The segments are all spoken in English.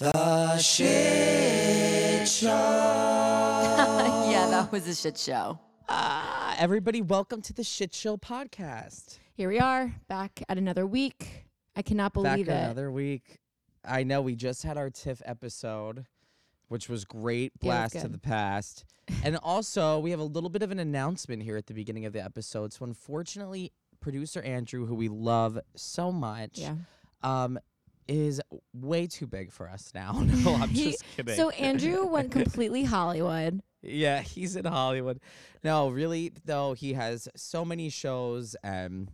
The shit show. yeah, that was a shit show. Ah, everybody, welcome to the Shit Show podcast. Here we are, back at another week. I cannot Back believe it. another week. I know we just had our TIFF episode, which was great. Yeah, it was Blast to good. the past. and also, we have a little bit of an announcement here at the beginning of the episode. So, unfortunately, producer Andrew, who we love so much, Yeah. um, is way too big for us now. no, I'm just kidding. So Andrew went completely Hollywood. Yeah, he's in Hollywood. No, really though, he has so many shows and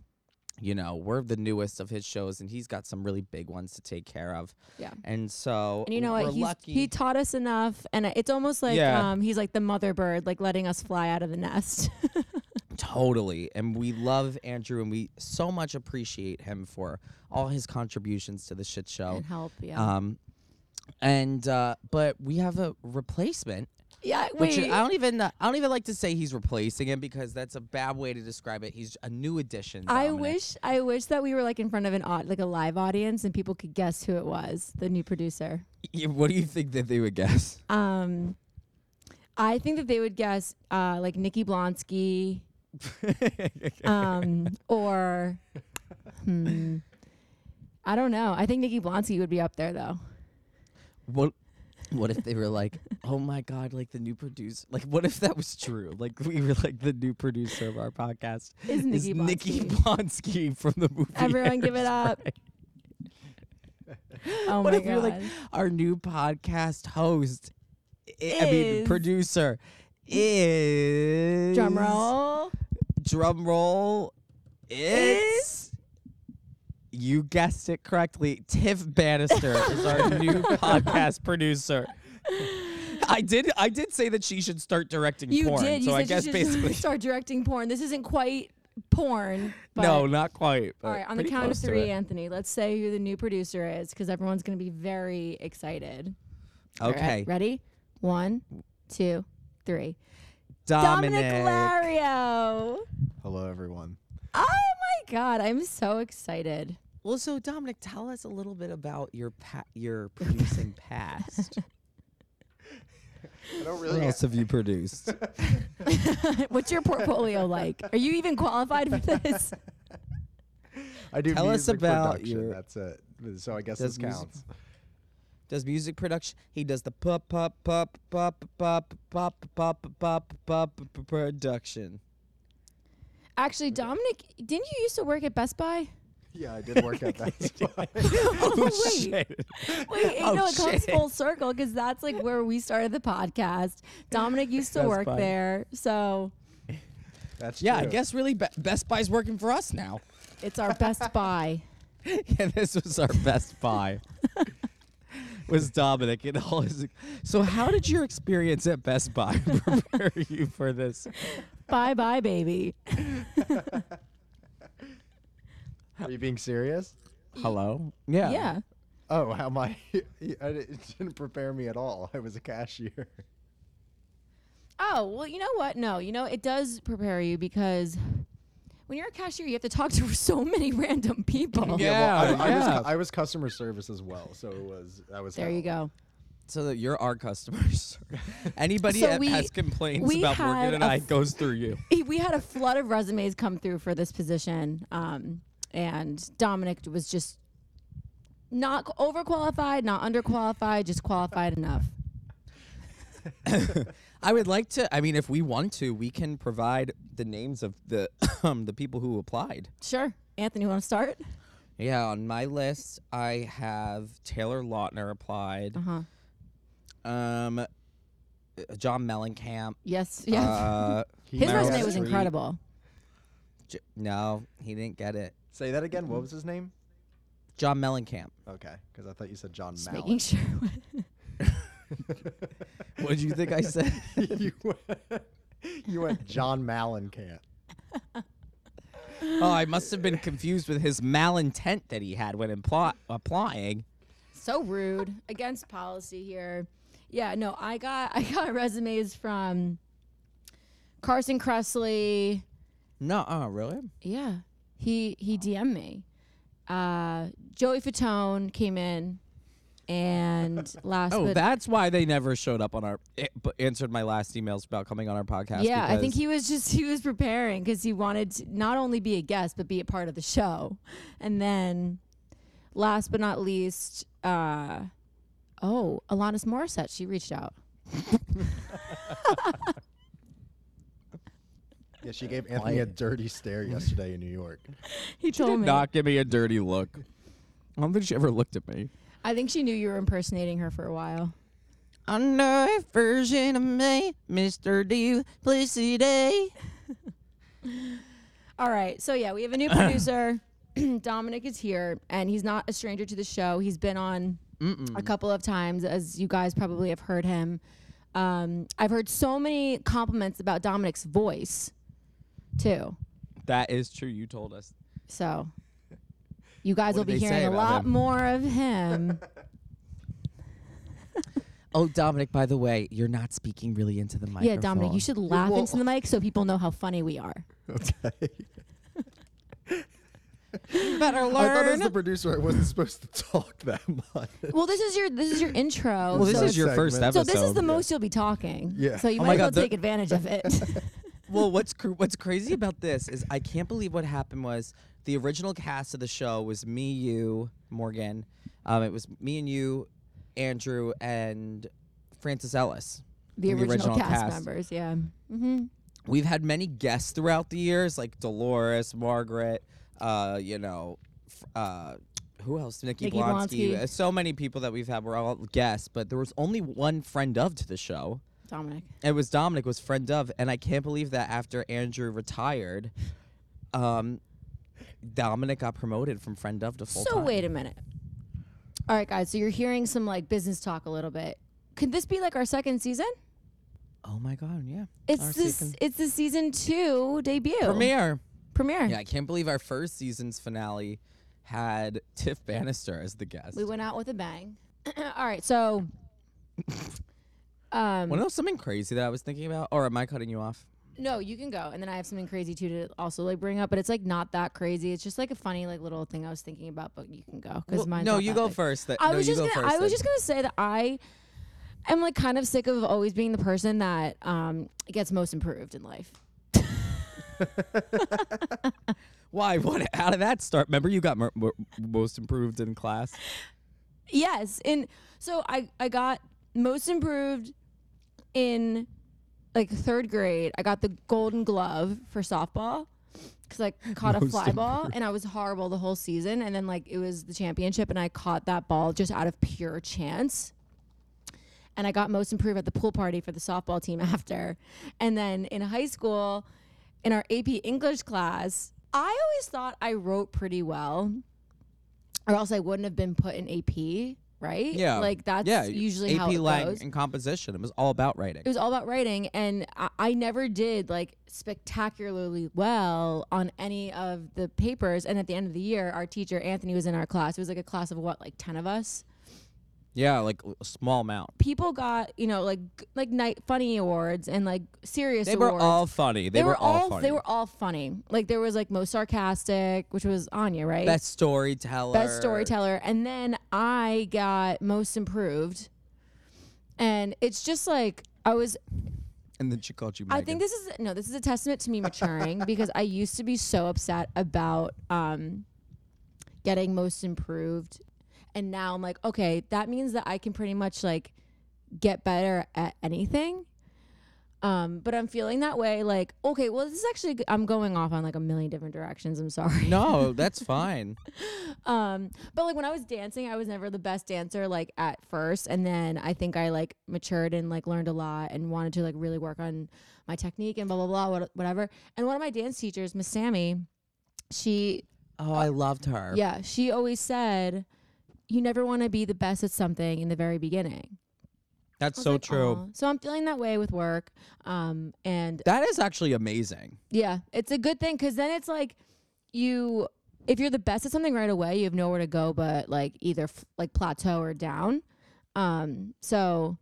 you know, we're the newest of his shows and he's got some really big ones to take care of. Yeah. And so And you know we're what? He's, lucky. he taught us enough, and it's almost like Yeah. um, he's like the mother bird, like letting us fly out of the nest. totally. And we love Andrew and we so much appreciate him for all his contributions to the shit show. and help. Yeah. Um and uh but we have a replacement yeah. Which Wait. I don't even I don't even like to say he's replacing him because that's a bad way to describe it. He's a new addition. I wish I wish that we were like in front of an odd like a live audience and people could guess who it was, the new producer. Yeah, what do you think that they would guess? Um, I think that they would guess uh, like Nikki Blonsky, um, or hmm, I don't know. I think Nikki Blonsky would be up there though. what what if they were like, "Oh my god, like the new producer." Like what if that was true? Like we were like the new producer of our podcast Is Nikki Nikki Blonsky. Blonsky from the movie. Everyone give it up. Oh What if we were like our new podcast host I, I mean producer is Drum roll. Drum roll it's you guessed it correctly tiff bannister is our new podcast producer i did i did say that she should start directing You porn did. You so said i guess you should basically start directing porn. This isn't quite porn. But no not quite All right, on the count of three. Anthony, let's say who the new producer is because everyone's going to be very excited. All right, okay ready? One, two, three. Dominic, Dominic Lario. Hello, everyone. Oh my God, I'm so excited. well so dominic tell us a little bit about your pa- your producing past I don't what else have you produced What's your portfolio like? Are you even qualified for this? I do Tell us about production, your- That's it. So I guess Does this music- counts. Does music production. He does the pop pop pop pop pop pop pop pop pop production. Actually, Dominic, didn't you used to work at Best Buy? Yeah, I did work at Best oh, Buy. Oh, oh, wait. shit. Wait, Oh, no, it comes shit. full circle because that's like where we started the podcast. Dominic used to Best work Buy. there, so That's Yeah, I guess really Be- Best Buy's working for us now. it's our Best Buy. yeah, this was our Best Buy. was Dominic and all his. So, how did your experience at Best Buy prepare you for this? bye bye, baby. Are you being serious? Hello. Yeah. Yeah. Oh, how am I? I it didn't prepare me at all. I was a cashier. Oh, well, you know what? No, you know, it does prepare you because when you're a cashier, you have to talk to so many random people. Yeah. well, I, I, was, cu- I was customer service as well, so it was. That was. There you go. So that you're our customers. Anybody So that we- has complaints we about had Morgan and a I f- goes through you. We had a flood of resumes come through for this position, um, and Dominic was just not overqualified, not underqualified, just qualified enough. I would like to. I mean, if we want to, we can provide the names of the um, the people who applied. Sure. Anthony, you want to start? Yeah, on my list, I have Taylor Lautner applied. Uh huh. Um, uh, John Mellencamp. Yes. Yeah. Uh, His Meryl resume was Streep. incredible. J- no, he didn't get it. Say that again. What was his name? John Mellencamp. Okay, because I thought you said John Just Mallon. making sure. What did you think I said? you, went, you went John Mellencamp. oh, I must have been confused with his malintent that he had when impl- applying. so rude against policy here. Yeah, no, I got I got resumes from Carson Kressley. No, oh, really? Yeah, he he DM'd me. Uh, Joey Fatone came in. And last Oh, but that's why they never showed up on our eh, answered my last emails about coming on our podcast. yeah, I think he was just he was preparing because he wanted to not only be a guest but be a part of the show. And then, last but not least, uh, oh, Alanis Morissette, she reached out. Yeah, she gave Anthony a dirty stare yesterday in New York. He She did told me. not give me a dirty look. I don't think she ever looked at me. I think she knew you were impersonating her for a while. Another version of me, Mr. Duplicity. Day. All right. So yeah, we have a new producer. Dominic is here, and he's not a stranger to the show. He's been on a couple of times, as you guys probably have heard him. Um, I've heard so many compliments about Dominic's voice, too. That is true. You told us. So you guys What will did be they say hearing a about lot him? more of him. Oh, Dominic, by the way, you're not speaking really into the microphone. yeah, Dominic, you should laugh well- into the mic so people know how funny we are. Okay. better I thought as the producer I wasn't supposed to talk that much. Well, this is your this is your intro. Well, this so is your first segment. So this is the Yeah. most you'll be talking. Yeah. So you Oh might as well God, the- take advantage of it. well, what's cr- what's crazy about this is I can't believe what happened was the original cast of the show was me, you, Morgan. Um, it was me and you, Andrew, and Francis Ellis. the from the original, original cast, cast. members, yeah. Mm-hmm. We've had many guests throughout the years, like Dolores, Margaret, uh, you know, f- uh, who else? Nikki, Nikki Blonsky. Blonsky. Uh, So many people that we've had were all guests, but there was only one friend of to the show. Dominic. It was Dominic was friend of, and I can't believe that after Andrew retired, um, Dominic got promoted from friend of to full So time. wait a minute. All right, guys. So you're hearing some like business talk a little bit. Could this be like our second season? Oh my god, yeah. It's Our this. second- It's the season two debut. Premiere. Premiere. Yeah, I can't believe our first season's finale had Tiff Bannister as the guest. We went out with a bang. All right. So. Um, Want to know something crazy that I was thinking about? Or am I cutting you off? No, you can go, and then I have something crazy too to also like bring up, but it's like not that crazy. It's just like a funny like little thing I was thinking about, but you can go because mine's no, you go first. That, I was just gonna. I was just gonna say that I am like kind of sick of always being the person that um gets most improved in life. Why? What? How did that start? Remember, you got mer- mer- most improved in class. Yes, and so I I got most improved in like third grade. I got the Golden Glove for softball because I caught a Most fly ball and I was horrible the whole season. And then like it was the championship and I caught that ball just out of pure chance. And I got most improved at the pool party for the softball team after. And then in high school, in our AP English class, I always thought I wrote pretty well, or else I wouldn't have been put in AP, right? Yeah, like that's yeah, usually AP how it Lang goes. and composition. It was all about writing. It was all about writing, and I, I never did like spectacularly well on any of the papers. And at the end of the year, our teacher Anthony was in our class. It was like a class of what, like ten of us. Yeah, like a small amount. People got you know like like night funny awards and like serious. They were awards. all funny. They, They, were, all funny. they were all funny. Like there was like most sarcastic, which was Anya, right? best storyteller. best storyteller and then i got most improved and it's just like i was And then she called you. i think this is no this is a testament to me maturing because i used to be so upset about um getting most improved and now i'm like okay that means that i can pretty much like get better at anything um but i'm feeling that way like okay well this is actually I'm going off on like a million different directions i'm sorry No, that's fine. um, but like when I was dancing, I was never the best dancer like at first, and then I think I like matured and like learned a lot and wanted to like really work on my technique and blah blah blah what, whatever. And one of my dance teachers, Miss Sammy, she Oh, I loved her. yeah she always said, you never want to be the best at something in the very beginning. that's so like, true. "Aw." So I'm feeling that way with work, um, and That is actually amazing. Yeah, it's a good thing because then it's like you, if you're the best at something right away, you have nowhere to go but like either f- like plateau or down. Um, so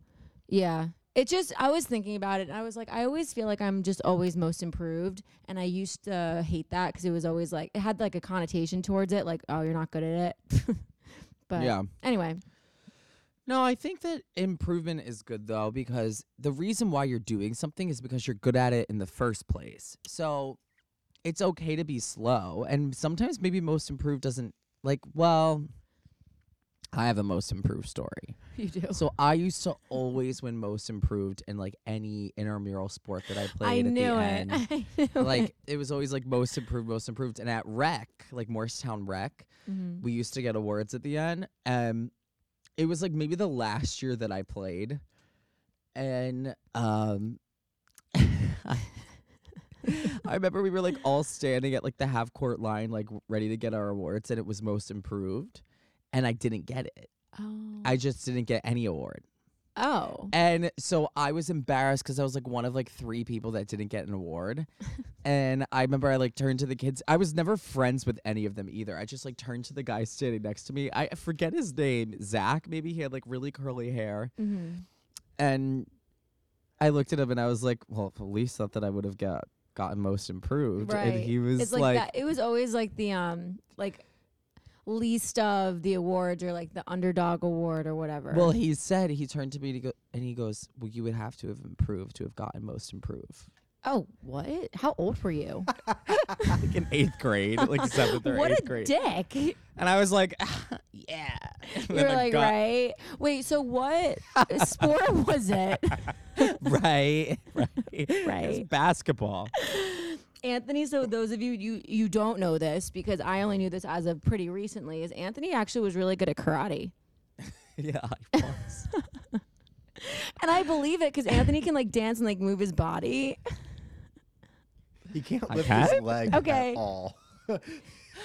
yeah, it just I was thinking about it and I was like, I always feel like I'm just always most improved, and I used to hate that because it was always like it had like a connotation towards it, like oh you're not good at it. but Yeah. anyway, No, I think that improvement is good though because the reason why you're doing something is because you're good at it in the first place. So it's okay to be slow and sometimes maybe most improved doesn't like well I have a most improved story. You do. So I used to always win most improved in like any intramural sport that I played I at knew the it. end. I knew like it. it was always like most improved, most improved. And at rec, like Morristown rec, Mhm. we used to get awards at the end. Um it was like maybe the last year that I played. And um I remember we were like all standing at like the half court line, like ready to get our awards, and it was most improved. And I didn't get it. Oh. I just didn't get any award. oh. And so I was embarrassed because I was like one of like three people that didn't get an award. and I remember I like turned to the kids. I was never friends with any of them either. I just like turned to the guy standing next to me. I forget his name, Zach. Maybe he had like really curly hair. Mhm. And I looked at him and I was like, well, at least thought that I would have got gotten most improved. Right. And he was it's like, like, that. It was always like the um like least of the awards or like the underdog award or whatever. well, he said he turned to me to go, and he goes, well, you would have to have improved to have gotten most improved. oh, what? How old were you? like in eighth grade, like seventh or what eighth a grade. dick. And I was like, yeah. And were then I like, got- right? Wait, so what sport was it? right, right, Right. It's basketball. Anthony, so those of you you you don't know this because I only knew this as of pretty recently, is Anthony actually was really good at karate. yeah, I was. And I believe it because Anthony can like dance and like move his body. He can't I lift his leg Okay. at all.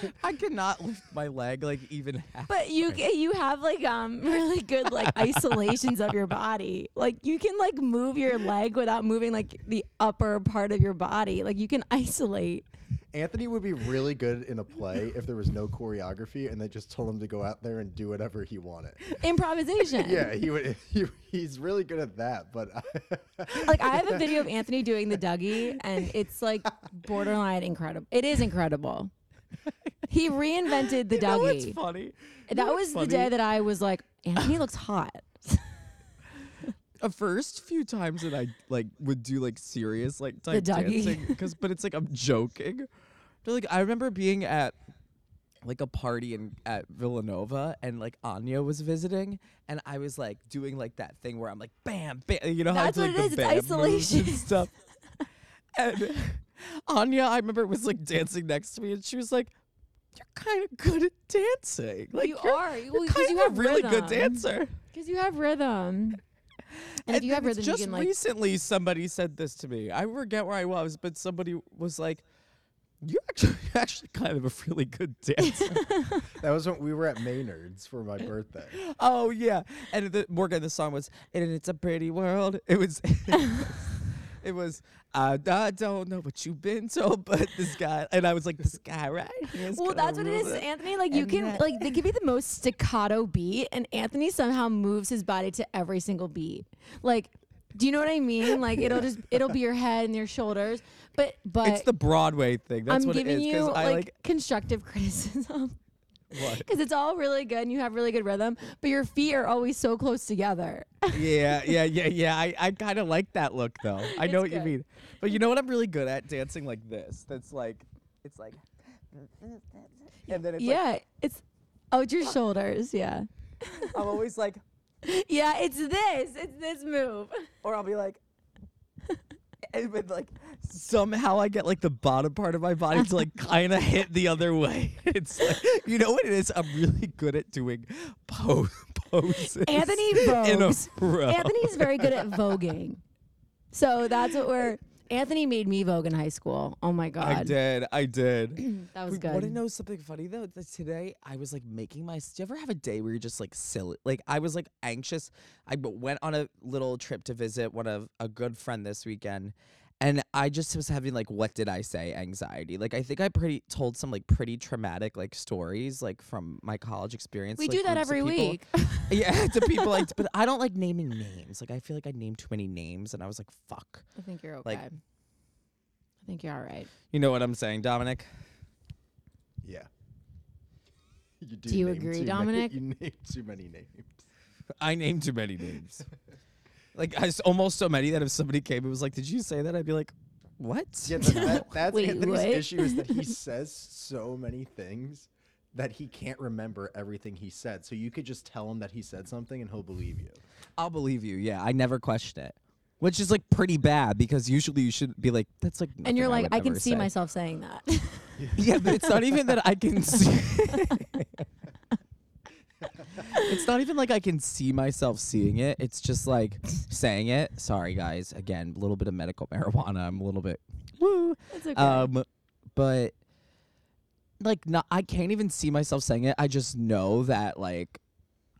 I cannot lift my leg like even half. But you ca- you have like um really good like isolations of your body. Like you can like move your leg without moving like the upper part of your body. Like you can isolate. Anthony would be really good in a play if there was no choreography and they just told him to go out there and do whatever he wanted. Improvisation. Yeah, he would. He, he's really good at that. But Like I have a video of Anthony doing the Dougie and it's like borderline incredible. It is incredible. He reinvented the you know what's Dougie. funny? that was the day that I was like, Anthony looks hot. The first few times that I like would do like serious like type dancing, because but it's like I'm joking. But like I remember being at like a party in at Villanova and like Anya was visiting and I was like doing like that thing where I'm like bam bam you know how That's I do, what like it the is, it's isolation. stuff. and Anya I remember was like dancing next to me and she was like you're kind of good at dancing. Like you you're, are you're well, kind you of have a really good dancer. Because you have rhythm. And, if you have then it's rhythm, you just can like recently somebody said this to me. I forget where I was, but somebody was like, "You're actually you're actually kind of a really good dancer." that was when we were at Maynard's for my birthday. oh yeah, and the, Morgan, the song was, "And it's a pretty world." It was. It was, I, I don't know what you've been told, but this guy, and I was like, this guy right Well, that's what it is, it." Anthony. Like you And can that- like they give you the most staccato beat, and Anthony somehow moves his body to every single beat. Like, do you know what I mean? Like it'll just it'll be your head and your shoulders, but but It's the Broadway thing. That's I'm what it giving is. you I like, like constructive criticism? Because it's all really good and you have really good rhythm, but your feet are always so close together. yeah, yeah, yeah, yeah. I, I kind of like that look though. I know It's what you mean. But you know what I'm really good at? Dancing like this. That's like, it's like, and then it's like, yeah, it's oh, it's your shoulders. Yeah, I'm always like, yeah, it's this. It's this move. or I'll be like, and then like somehow I get like the bottom part of my body to like kind of hit the other way. It's like, you know what it is? I'm really good at doing po- poses. Anthony vogues. Anthony's very good at voguing. So that's what we're. Anthony made me vogue in high school. Oh my god, I did. I did. that was We Want to know something funny though? That today I was like making my. Do you ever have a day where you're just like silly? Like I was like anxious. I went on a little trip to visit one of a good friend this weekend, and I just was having like what did I say anxiety. Like I think I pretty told some like pretty traumatic like stories like from my college experience. We like, do that every week. yeah, to people like, but I don't like naming names. Like I feel like I named too many names, and I was like, fuck. I think you're okay. Like- I think you're all right. You know what I'm saying, Dominic? Yeah. You Do you agree, too many- Dominic? you name too many names. I name too many names. Like I s almost so many that if somebody came and was like, "Did you say that?" I'd be like, "What?" Yeah, that, that, that's Wait, Anthony's what? issue is that he says so many things that he can't remember everything he said. So you could just tell him that he said something and he'll believe you. I'll believe you. Yeah, I never question it, which is like pretty bad because usually you should be like, "That's like." and you're like, would I can see say." myself saying that. yeah, but it's not even that I can see. It's not even like I can see myself seeing it. It's just like saying it. Sorry, guys. Again, a little bit of medical marijuana. I'm a little bit woo. it's okay. Um, but like, not I can't even see myself saying it. I just know that like.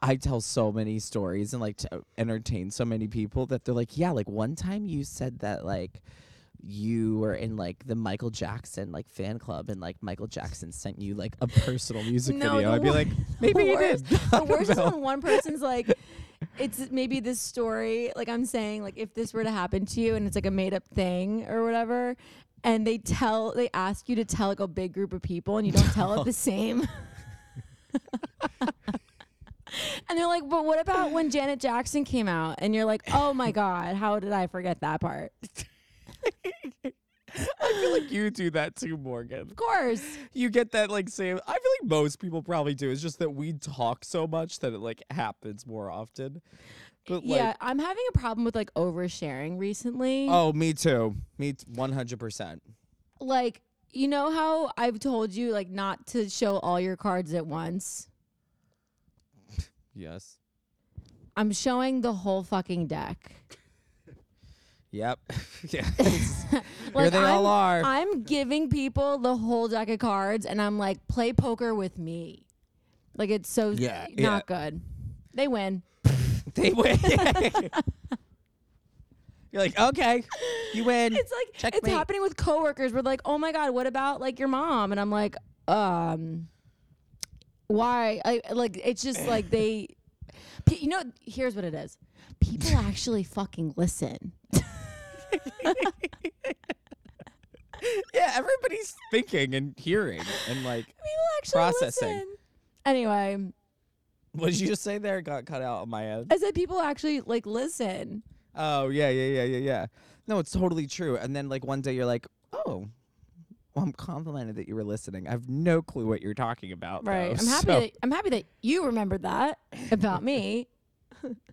I tell so many stories and like to entertain so many people that they're like, yeah, like one time you said that like you were in like the Michael Jackson like fan club and like Michael Jackson sent you like a personal music No, video. I'd be like, maybe he did. The worst is when one person's like, it's maybe this story, like I'm saying, like if this were to happen to you and it's like a made up thing or whatever, and they tell, they ask you to tell like a big group of people and you don't tell it the same. and they're like, but what about when Janet Jackson came out? And you're like, oh my God, how did I forget that part? I feel like you do that too, Morgan. Of course. You get that like same. I feel like most people probably do. It's just that we talk so much that it like happens more often. But like, yeah, I'm having a problem with like oversharing recently. oh, me too. Me hundred percent. like you know how I've told you like not to show all your cards at once. Yes. I'm showing the whole fucking deck. Yep. yeah. Here they all I'm- are. I'm giving people the whole deck of cards and I'm like, play poker with me. Like it's so Yeah, not good. They win. they win. You're like, okay, you win. It's like Checkmate. it's happening with coworkers. We're like, oh my god, what about like your mom? And I'm like, um, why? I like it's just like they, you know. Here's what it is. People actually fucking listen. yeah, everybody's thinking and hearing and like. Processing. listen. Anyway, What did you just say there? Got cut out on my end. I said people actually like listen. Oh yeah, yeah, yeah, yeah, yeah. No, it's totally true. And then like one day you're like, oh, well, I'm complimented that you were listening. I have no clue what you're talking about. Right. though, I'm happy so- that I'm happy that you remembered that about me.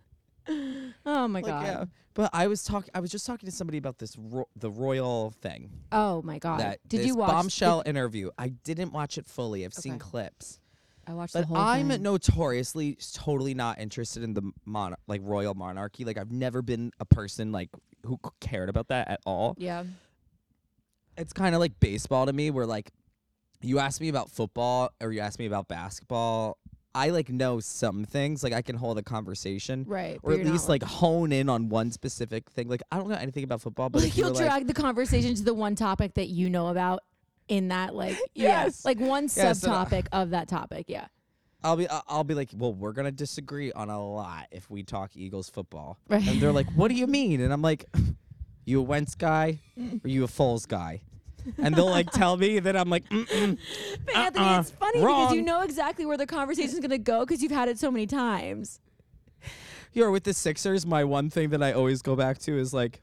oh my like, god. yeah. But I was talking. I was just talking to somebody about this ro- the royal thing. Oh my god. That Did this you watch bombshell interview? I didn't watch it fully. I've seen Okay. clips. I watched the But whole I'm thing. notoriously s- totally not interested in the mon- like royal monarchy. Like I've never been a person like who c- cared about that at all. yeah. It's kind of like baseball to me, where like you ask me about football or you ask me about basketball. I like know some things. Like I can hold a conversation. Right. Or at least like hone in on one specific thing. Like I don't know anything about football, but like you'll were, like, drag the conversation to the one topic that you know about in that like yeah, Yes. like one Yes, subtopic of that topic. Yeah. I'll be I'll be like, well, we're gonna disagree on a lot if we talk Eagles football. Right. And they're like, what do you mean? And I'm like, you a Wentz guy mm. or you a Foles guy? And they'll like tell me that I'm like, Mm-mm. But Anthony, Uh-uh. it's funny because you Wrong. know exactly where the conversation's gonna go because you've had it so many times. Here with the Sixers, my one thing that I always go back to is like,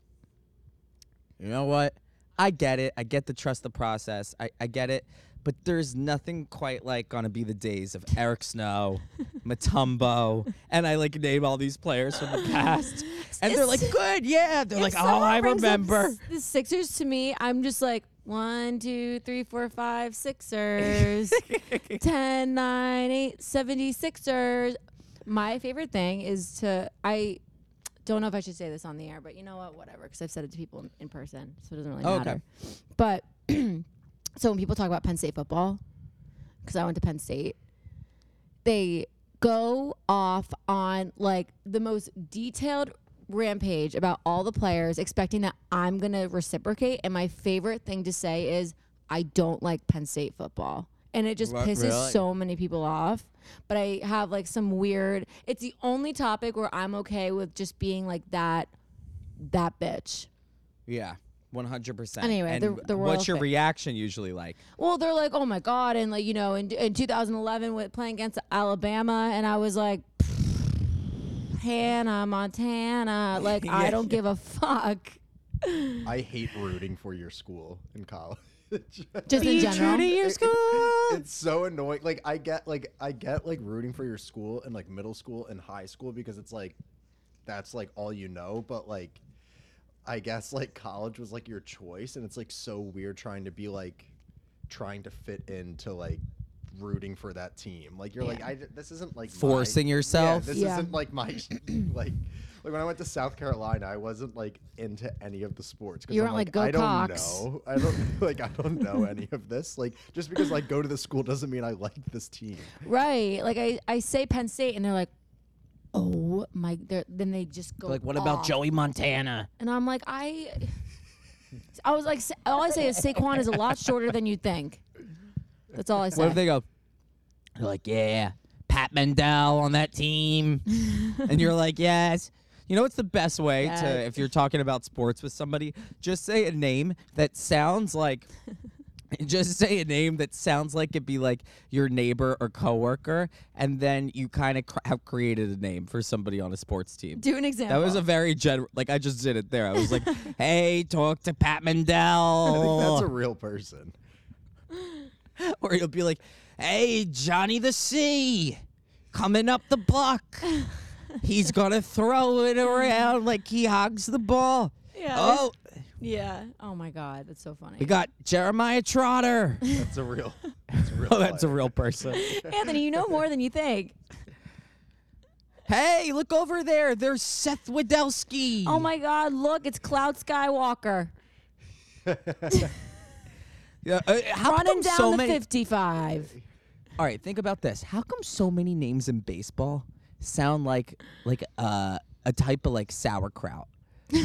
you know what? I get it. I get the trust the process. I, I get it. But there's nothing quite like gonna be the days of Eric Snow, Mutombo, and I like name all these players from the past. And they're like, good, yeah. They're If like, oh, someone I brings up remember. s- the Sixers to me. I'm just like one, two, three, four, five, Sixers. 10, 9, 8, 76ers. My favorite thing is to I don't know if I should say this on the air, but you know what? Whatever, because I've said it to people in, in person, so it doesn't really Oh, okay. matter. But so when people talk about Penn State football, because I went to Penn State, they go off on like the most detailed rampage about all the players, expecting that I'm gonna reciprocate. And my favorite thing to say is, I don't like Penn State football. And it just What, pisses really? so many people off. But I have like some weird it's the only topic where I'm okay with just being like that that bitch. Yeah, one hundred percent. Anyway, the- the royal what's your fa- reaction usually like? Well, they're like, oh my god, and like you know, in in 2011 with playing against Alabama, and I was like, Hannah Montana. Like I don't give a fuck. I hate rooting for your school in college. Just in general. your school. it's so annoying. Like I get like I get like rooting for your school in like middle school and high school because it's like that's like all you know, but like I guess like college was like your choice and it's like so weird trying to be like trying to fit into like rooting for that team. Like you're like I this isn't like my- Forcing Yeah, yourself? this Yeah. isn't like my like like when I went to South Carolina, I wasn't like into any of the sports. 'cause You I'm weren't like, "Go I don't Cox." know. I don't like I don't know any of this. Like just because like go to the school doesn't mean I like this team. Right. Like I, I say Penn State and they're like, oh my. They're, then they just go Like, what about. Joey Montana? And I'm like, I. I was like, all I say is Saquon is a lot shorter than you think. That's all I say. What if they go? They're like, yeah, Pat Mendel on that team, and you're like, yes. You know what's the best way Yeah. to if you're talking about sports with somebody? Just say a name that sounds like. Just say a name that sounds like it'd be like your neighbor or coworker, and then you kind of cr- have created a name for somebody on a sports team. Do an example. That was a very general. Like I just did it there. I was like, "Hey, talk to Pat I think that's a real person. or you'll be like, "Hey, Johnny the Sea, coming up the block. He's gonna throw it around like he hogs the ball." yeah. Oh, Yeah. Oh my God. That's so funny. we got Jeremiah Trotter. That's a real. That's a real. oh, that's a real person. Anthony, you know more than you think. hey, look over there. There's Seth Wadelski. Oh my God. Look, it's Cloud Skywalker Yeah, uh, how running come down so the many? 55. All right, think about this. How come so many names in baseball sound like like uh, a type of like sauerkraut?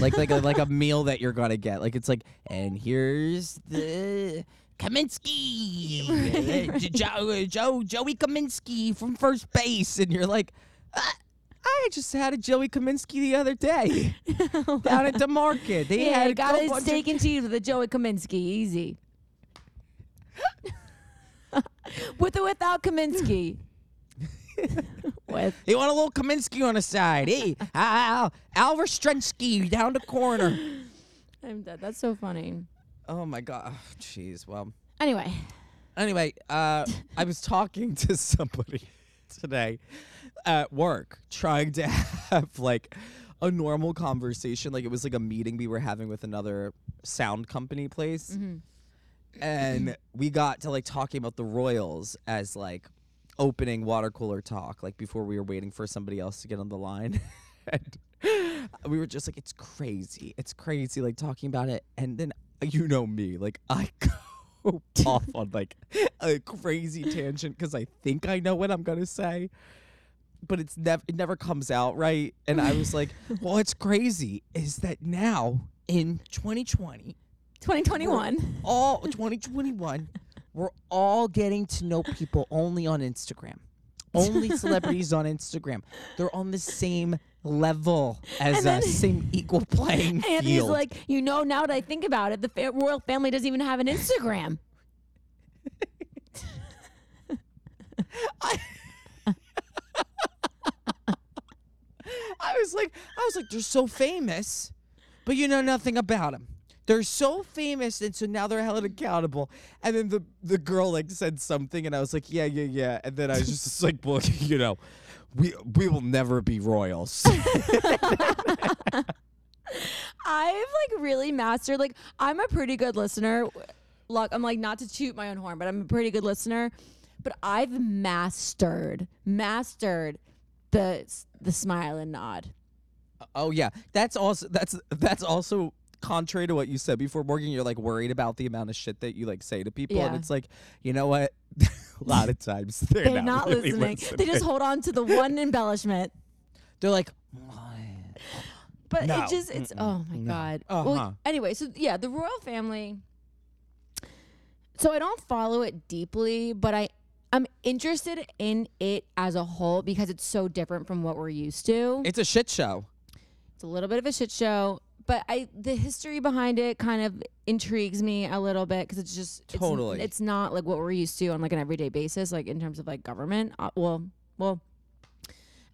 like like a, like a meal that you're gonna get. Like it's like, and here's the Kaminsky, uh, Joe, Joe Joey Kaminsky from first base, and you're like, "Ah, I just had a Joey Kaminsky the other day down at the market. They Yeah, had a got whole his bunch of- steak and cheese with a Joey Kaminsky. Easy. with or without Kaminsky. with. You want a little Kaminsky on the side? Hey, Al Alvar Strensky down the corner. I'm dead. That's so funny. Oh my god. Oh, Jeez. Well. Anyway, Anyway, uh, I was talking to somebody today at work, trying to have like a normal conversation. Like it was like a meeting we were having with another sound company place, and we got to like talking about the Royals as like opening water cooler talk, like before we were waiting for somebody else to get on the line. and we were just like, it's crazy. It's crazy, like talking about it. And then uh, you know me, like I go off on like a crazy tangent because I think I know what I'm gonna say. But it's never it never comes out right. And I was like, well, it's crazy is that now in 2020, 2021. all 2021, we're all getting to know people only on Instagram. Only celebrities on Instagram. They're on the same level as then- us, same equal playing And he's field. like, you know, now that I think about it, the fa- royal family doesn't even have an Instagram. I was like, I was like, they're so famous, but you know nothing about them. They're so famous, and so now they're held accountable. And then the the girl like said something, and I was like, yeah, yeah, yeah. And then I was just like, well, you know, we we will never be royals. I've like really mastered like I'm a pretty good listener. Look, I'm like not to toot my own horn, but I'm a pretty good listener. But I've mastered mastered the the smile and nod. Oh yeah, that's also that's that's also contrary to what you said before, Morgan. You're like worried about the amount of shit that you like say to people, and it's like, you know what? a lot of times they're, They're not, really listening. They just hold on to the one embellishment. They're like, But No. it just it's oh my No. god. Uh-huh. Well, anyway, so yeah, the royal family. So I don't follow it deeply, but I I'm interested in it as a whole because it's so different from what we're used to. it's a shit show. It's a little bit of a shit show, but I the history behind it kind of intrigues me a little bit because it's just it's- Totally. it's, not like what we're used to on like an everyday basis, like in terms of like government. Uh, well, well,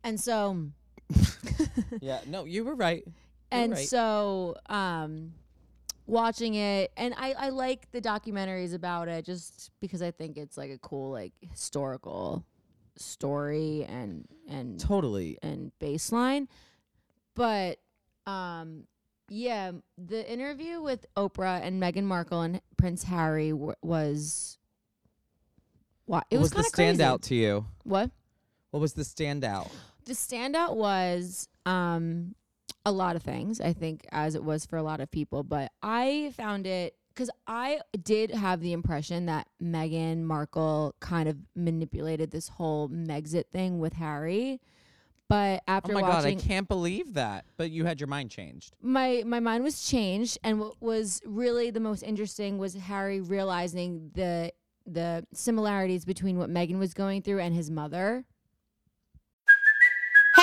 and so yeah, no, you were right. You're and right. so um watching it and I, I like the documentaries about it just because I think it's like a cool like historical story and and totally. and baseline. But um yeah, the interview with Oprah and Meghan Markle and Prince Harry w- was what it What was, was the kind of crazy. standout to you? What? What was the standout? The standout was um a lot of things, I think, as it was for a lot of people. But I found it because I did have the impression that Meghan Markle kind of manipulated this whole Megxit thing with Harry. But oh after oh my god, I can't believe that. But you had your mind changed. my my mind was changed, and what was really the most interesting was Harry realizing the the similarities between what Meghan was going through and his mother.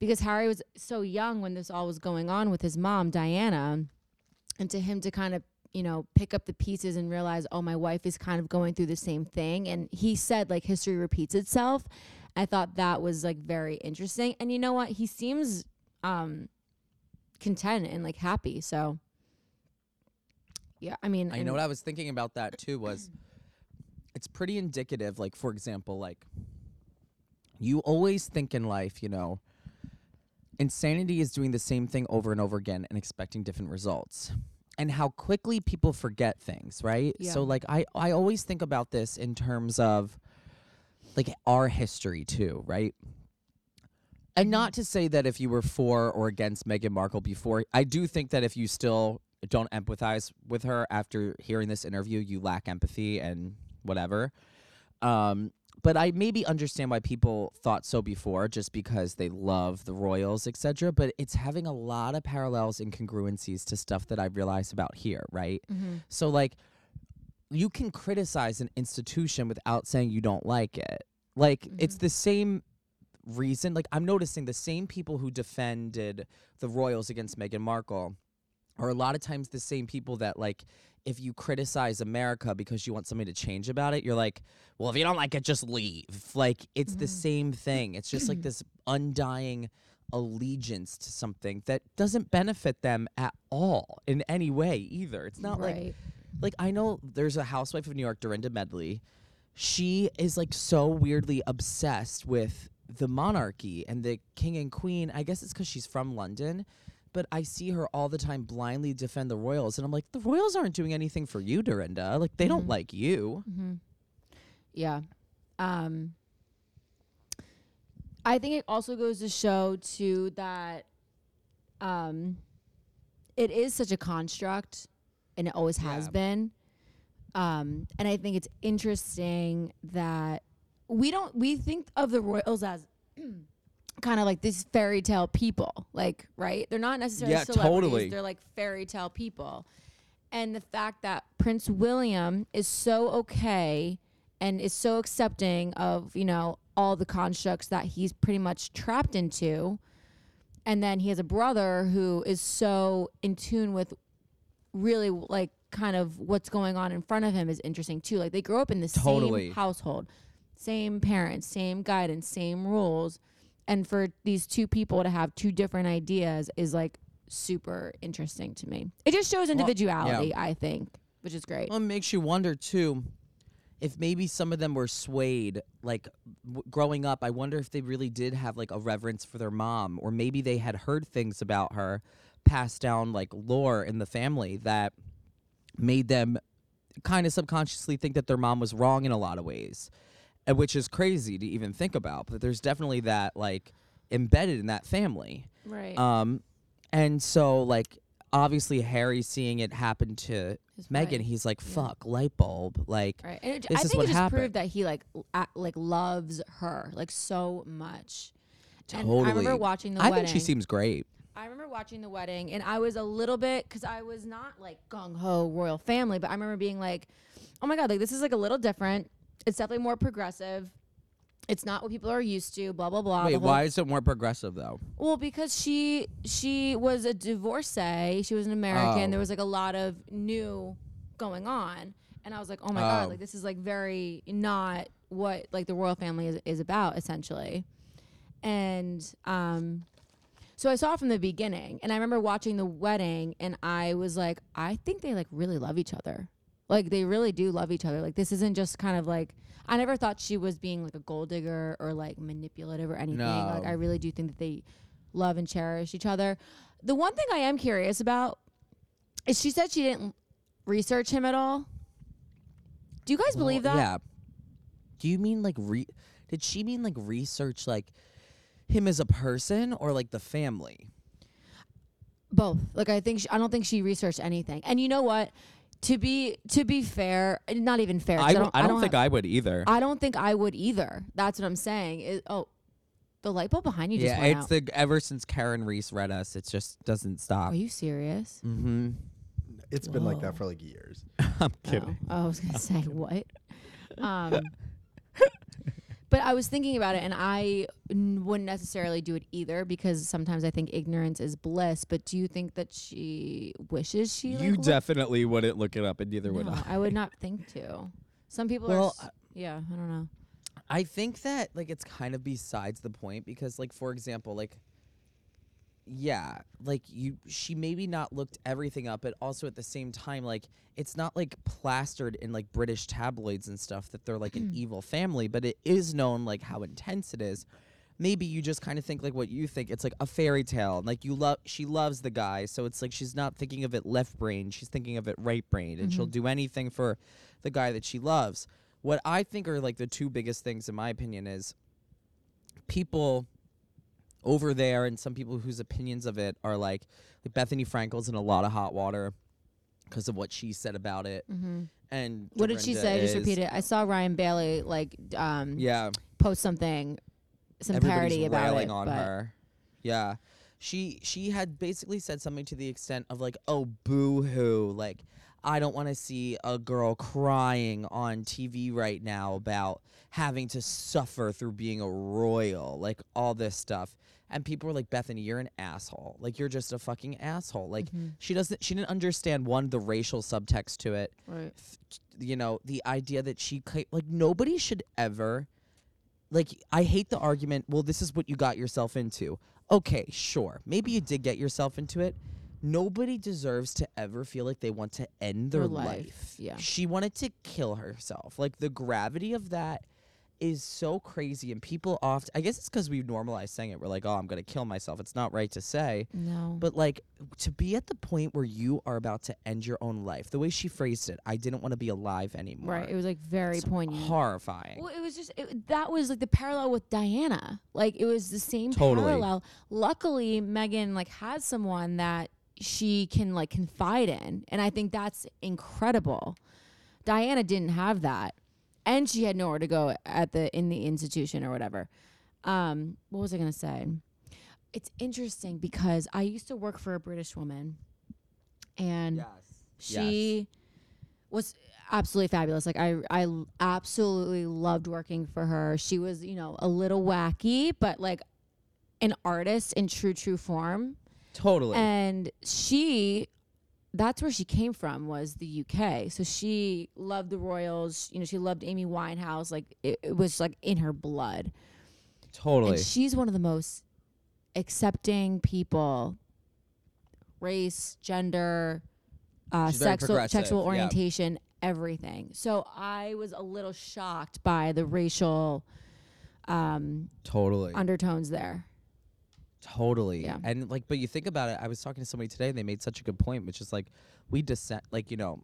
Because Harry was so young when this all was going on with his mom, Diana, and to him to kind of, you know, pick up the pieces and realize, oh, my wife is kind of going through the same thing. And he said, like, history repeats itself. I thought that was like very interesting. And you know what? He seems um content and like happy. So yeah, I mean, I know what I was thinking about that too was it's pretty indicative like for example like you always think in life, you know, insanity is doing the same thing over and over again and expecting different results. And how quickly people forget things, right? So like I I always think about this in terms of like our history too, right? And not to say that if you were for or against Meghan Markle before, I do think that if you still don't empathize with her after hearing this interview, you lack empathy and whatever. Um, but I maybe understand why people thought so before, just because they love the royals, etc. But it's having a lot of parallels and congruencies to stuff that I've realized about here, right? Mhm. So like you can criticize an institution without saying you don't like it. Like it's the same reason. Like I'm noticing the same people who defended the royals against Meghan Markle are a lot of times the same people that like if you criticize America because you want something to change about it, you're like, well, if you don't like it, just leave. Like it's the mm-hmm. same thing. It's just like this undying allegiance to something that doesn't benefit them at all in any way either. It's not like like I know there's a housewife of New York, Dorinda Medley. She is like so weirdly obsessed with the monarchy and the king and queen. I guess it's because she's from London, but I see her all the time blindly defend the royals, and I'm like, the royals aren't doing anything for you, Dorinda. Like they don't like you. Mm-hmm. Yeah. Um I think it also goes to show too that um it is such a construct and it always has Yeah. been. Um and I think it's interesting that we don't we think of the royals as kind of like these fairy tale people, like, right? They're not necessarily Yeah, celebrities, totally. they're like fairy tale people and the fact that Prince William is so okay and is so accepting of you know all the constructs that he's pretty much trapped into and then he has a brother who is so in tune with really like kind of what's going on in front of him is interesting too like they grow up in the Totally. same household same parents same guidance same rules and for these two people to have two different ideas is like super interesting to me. It just shows individuality i think which is great. Well, it makes you wonder too if maybe some of them were swayed like w- growing up i wonder if they really did have like a reverence for their mom or maybe they had heard things about her passed down like lore in the family that made them kind of subconsciously think that their mom was wrong in a lot of ways which is crazy to even think about but there's definitely that like embedded in that family right um, and so like obviously Harry seeing it happen to His Meghan, wife, he's like, yeah. "Fuck, light bulb." Like, Right. And it, This I is think what it just happened. proved that he like l- like loves her like so much. And Totally. I remember watching the I wedding. think she seems great. I remember watching the wedding, and I was a little bit because I was not like gung ho royal family, but I remember being like, "Oh my god, like this is like a little different. It's definitely more progressive. It's not what people are used to. Blah blah blah." Wait, the whole- why is it more progressive though? Well, because she she was a divorcee. She was an American. Oh. There was like a lot of new going on, and I was like, "Oh my Oh. god, like this is like very not what like the royal family is, is about essentially." And um so I saw it from the beginning, and I remember watching the wedding, and I was like, I think they like really love each other. Like they really do love each other. Like this isn't just kind of like I never thought she was being like a gold digger or like manipulative or anything. Like No. I really do think that they love and cherish each other. The one thing I am curious about is she said she didn't research him at all. Do you guys believe that? Yeah. Do you mean like re? Did she mean like research like him as a person or like the family? Both. Like I think she, I don't think she researched anything. And you know what? To be to be fair, not even fair. 'cause I don't. I don't, think have- I would either. I don't think I would either. That's what I'm saying. It, oh, the light bulb behind you just yeah, went it's out. the ever since Karen Reese read us, it just doesn't stop. Are you serious? mm-hmm. It's been like that for like years. I'm kidding. Oh, kidding. I was gonna say what? Um, but I was thinking about it, and I n- wouldn't necessarily do it either because sometimes I think ignorance is bliss. But do you think that she wishes she? like, You looked- definitely wouldn't look it up, and neither would No, I. I would not think to. Some people are. Well, s- Yeah, I don't know. I think that like it's kind of besides the point because like for example like yeah like you she maybe not looked everything up but also at the same time like it's not like plastered in like British tabloids and stuff that they're like an mm. evil family but it is known like how intense it is. Maybe you just kind of think like what you think it's like a fairy tale and like you love she loves the guy so it's like she's not thinking of it left brain she's thinking of it right brain and she'll mm-hmm. do anything for the guy that she loves. What I think are like the two biggest things in my opinion is people over there and some people whose opinions of it are like like Bethenny Frankel's in a lot of hot water because of what she said about it hmm and What did she Dorinda say? Just is- repeat it. I saw Ryan Bailey like um yeah post something, some everybody's parody about it. on but her yeah she she had basically said something to the extent of like oh boo hoo like I don't want to see a girl crying on TV right now about having to suffer through being a royal, like all this stuff. And people were like, Bethenny, you're an asshole. Like you're just a fucking asshole. Like Mm-hmm. she doesn't she didn't understand one, the racial subtext to it. Right. f- you know, the idea that she like nobody should ever like I hate the argument, well, this is what you got yourself into. Okay, sure. Maybe you did get yourself into it. Nobody deserves to ever feel like they want to end their Their life. life, yeah. She wanted to kill herself. Like the gravity of that is so crazy and people often I guess it's cuz we normalize saying it. We're like, "Oh, I'm going to kill myself." It's not right to say. No. But like to be at the point where you are about to end your own life. The way she phrased it, I didn't want to be alive anymore. right. It was like very It's poignant. Horrifying. Well, it was just it, that was like the parallel with Diana. Like it was the same Totally. parallel. Luckily, Meghan like has someone that she can like confide in, and I think that's incredible. Diana didn't have that, and she had nowhere to go at the in the institution or whatever. Um, what was I gonna say? It's interesting because I used to work for a British woman, and Yes. she was absolutely fabulous. Like I, I absolutely loved working for her. She was, you know, a little wacky, but like an artist in true, true form. Totally. And she, that's where she came from was the UK. So she loved the Royals. You know, she loved Amy Winehouse. Like it, it was like in her blood. totally. And she's one of the most accepting people, race, gender, uh, sexual sexual yeah. orientation, everything. So I was a little shocked by the racial um, totally. undertones there. Totally. Yeah. And like, but you think about it, I was talking to somebody today and they made such a good point, which is like, we descend, like, you know,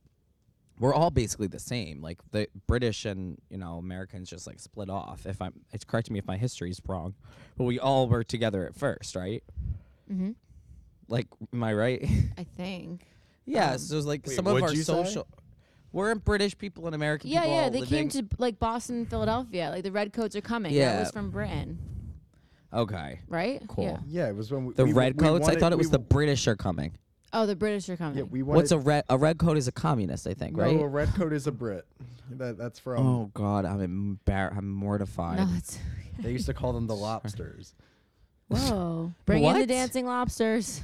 we're all basically the same. Like the British and, you know, Americans just like split off. If I'm, it's correct me if my history's wrong, but we all were together at first, right? Mm-hmm. Like, am I right? I think. yeah. Um, so it's like Wait, some of our you say? social, we're British people and American Yeah, people. yeah. all They living- came to like Boston, Philadelphia. Like the redcoats are coming. That Yeah. was from Britain. Okay. right? Cool. Yeah. Yeah, it was when we, The we- red we coats. I wanted- thought it was we the w- British are coming. Oh, the British are coming. Yeah, we wanted. What's a red? A red coat is a communist, I think, no, right? a red coat is a Brit. That, that's from. Oh God, I'm embar- I'm mortified. no, it's They used to call them the lobsters. whoa. Bring in the What? dancing lobsters.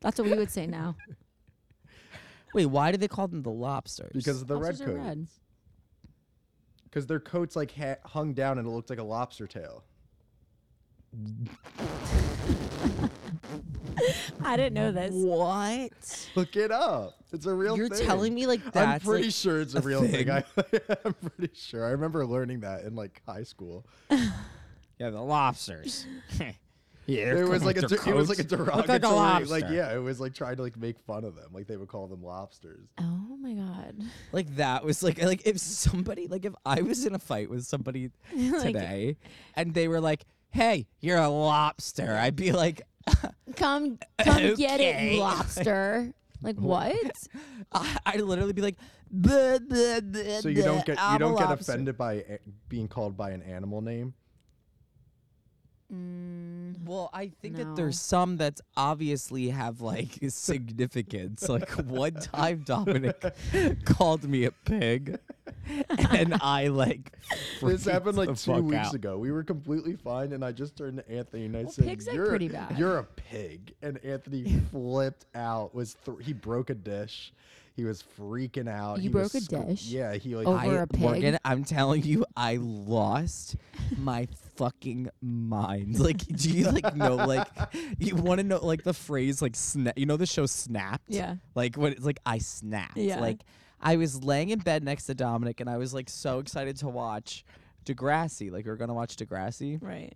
That's what we would say now. Wait, why do they call them the lobsters? Because of the Lobsters red are coat. red. Because their coats like ha- hung down and it looked like a lobster tail. I didn't know this. what? Look it up. It's a real thing. You're thing. telling me like that. I'm that's pretty like, sure it's a, a real thing. thing. I, I'm pretty sure. I remember learning that in like high school. yeah the lobsters. yeah, it was like a der- it was like a derogatory Look like a like yeah, it was like trying to like make fun of them. Like they would call them lobsters. Oh my god. Like that was like like if somebody like if I was in a fight with somebody Like- today and they were like, "Hey, you're a lobster," I'd be like, Come come get it, Okay. you lobster. Like what? I, I'd literally be like, "Bleh, bleh, bleh, So you don't get you I'm a don't get lobster." offended by a- being called by an animal name. Mm, Well, I think that No. there's some that obviously have like significance. like one time Dominic called me a pig, and I like This happened like two weeks out. ago. We were completely fine, and I just turned to Anthony and I Well, said, pigs "You're pretty bad." you're a pig." And Anthony flipped out. Was th- he broke a dish? He was freaking out. You He broke was a dish? Yeah, he like Over I, a pig? Morgan, I'm telling you, I lost my fucking mind. Like, do you like know? Like, you want to know like the phrase like snap? You know the show Snapped? Yeah. Like when it's like I snapped. Yeah. Like I was laying in bed next to Dominic, and I was like so excited to watch Degrassi. Like we were gonna watch Degrassi, right.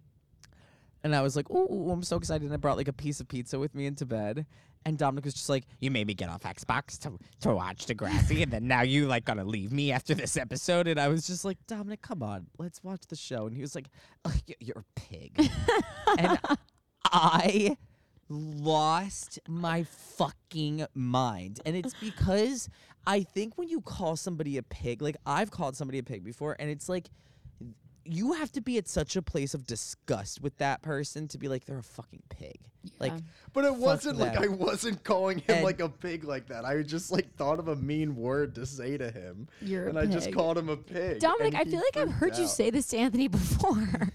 and I was like, "Ooh, I'm so excited!" And I brought like a piece of pizza with me into bed. And Dominic was just like, "You made me get off Xbox to to watch Degrassi, and then now you like gonna leave me after this episode." And I was just like, "Dominic, come on, let's watch the show." And he was like, "Ugh, y- "You're a pig," and I lost my fucking mind. And it's because I think when you call somebody a pig, like I've called somebody a pig before, and it's like you have to be at such a place of disgust with that person to be like they're a fucking pig. Like But it wasn't like. I wasn't calling him And- like a pig like that. I just like thought of a mean word to say to him, You're a and I just called him a pig. Dominic, I feel like I've freaked heard you say this to Anthony before.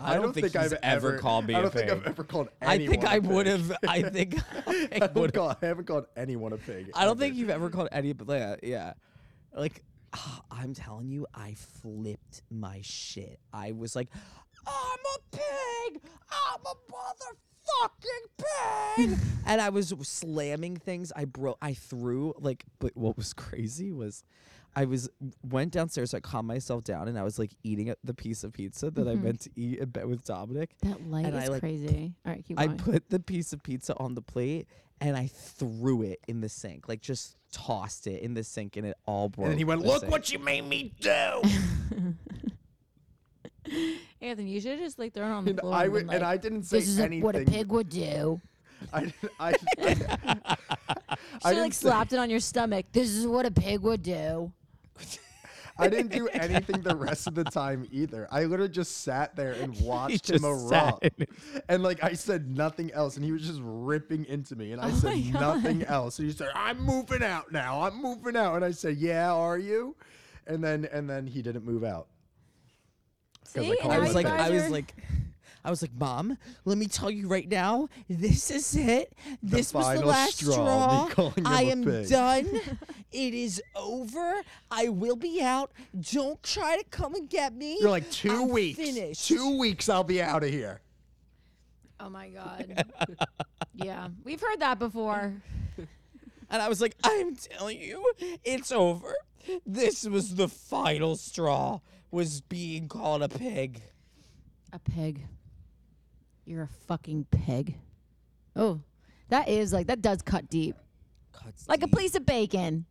I don't think he's I've ever called me I a don't think I've ever called. I think I would have. I think I, I haven't would. called, I haven't called anyone a pig. I don't ever. think you've ever called any, but yeah, uh, yeah. Like, I'm telling you, I flipped my shit. I was like, I'm a pig. I'm a motherfucking pig. and I was slamming things. I broke. I threw like. But what was crazy was. I was went downstairs, so I calmed myself down, and I was like eating the piece of pizza that I mm-hmm. meant to eat in bed with Dominic. that light And is I, like, crazy. All right, keep I going. put the piece of pizza on the plate and I threw it in the sink, like just tossed it in the sink, and it all broke. And then he went, "Look sink." what you made me do." Anthony, you should have just like thrown it on the and floor. I and, would, been and I didn't say This is a, anything. what a pig would do. I, I, I, Should I have didn't like say- slapped it on your stomach. This is what a pig would do. I didn't do anything the rest of the time either. I literally just sat there and watched him just erupt. And like I said nothing else, and he was just ripping into me, and I Oh said nothing else. And he said, "I'm moving out now. I'm moving out." And I said, "Yeah, are you?" And then and then he didn't move out. 'Cause See, I and called I was like, I was like, I was like, Mom, let me tell you right now, this is it. This was the final last straw, straw. me calling him I a am pig." done. it is over. I will be out. Don't try to come and get me. You're like 2 I'm weeks. Finished. Two weeks, I'll be out of here. Oh my god. yeah, we've heard that before. And I was like, I'm telling you, it's over. This was the final straw, was being called a pig. A pig. You're a fucking pig. Oh, that is like that does cut deep, Cuts like a piece of bacon.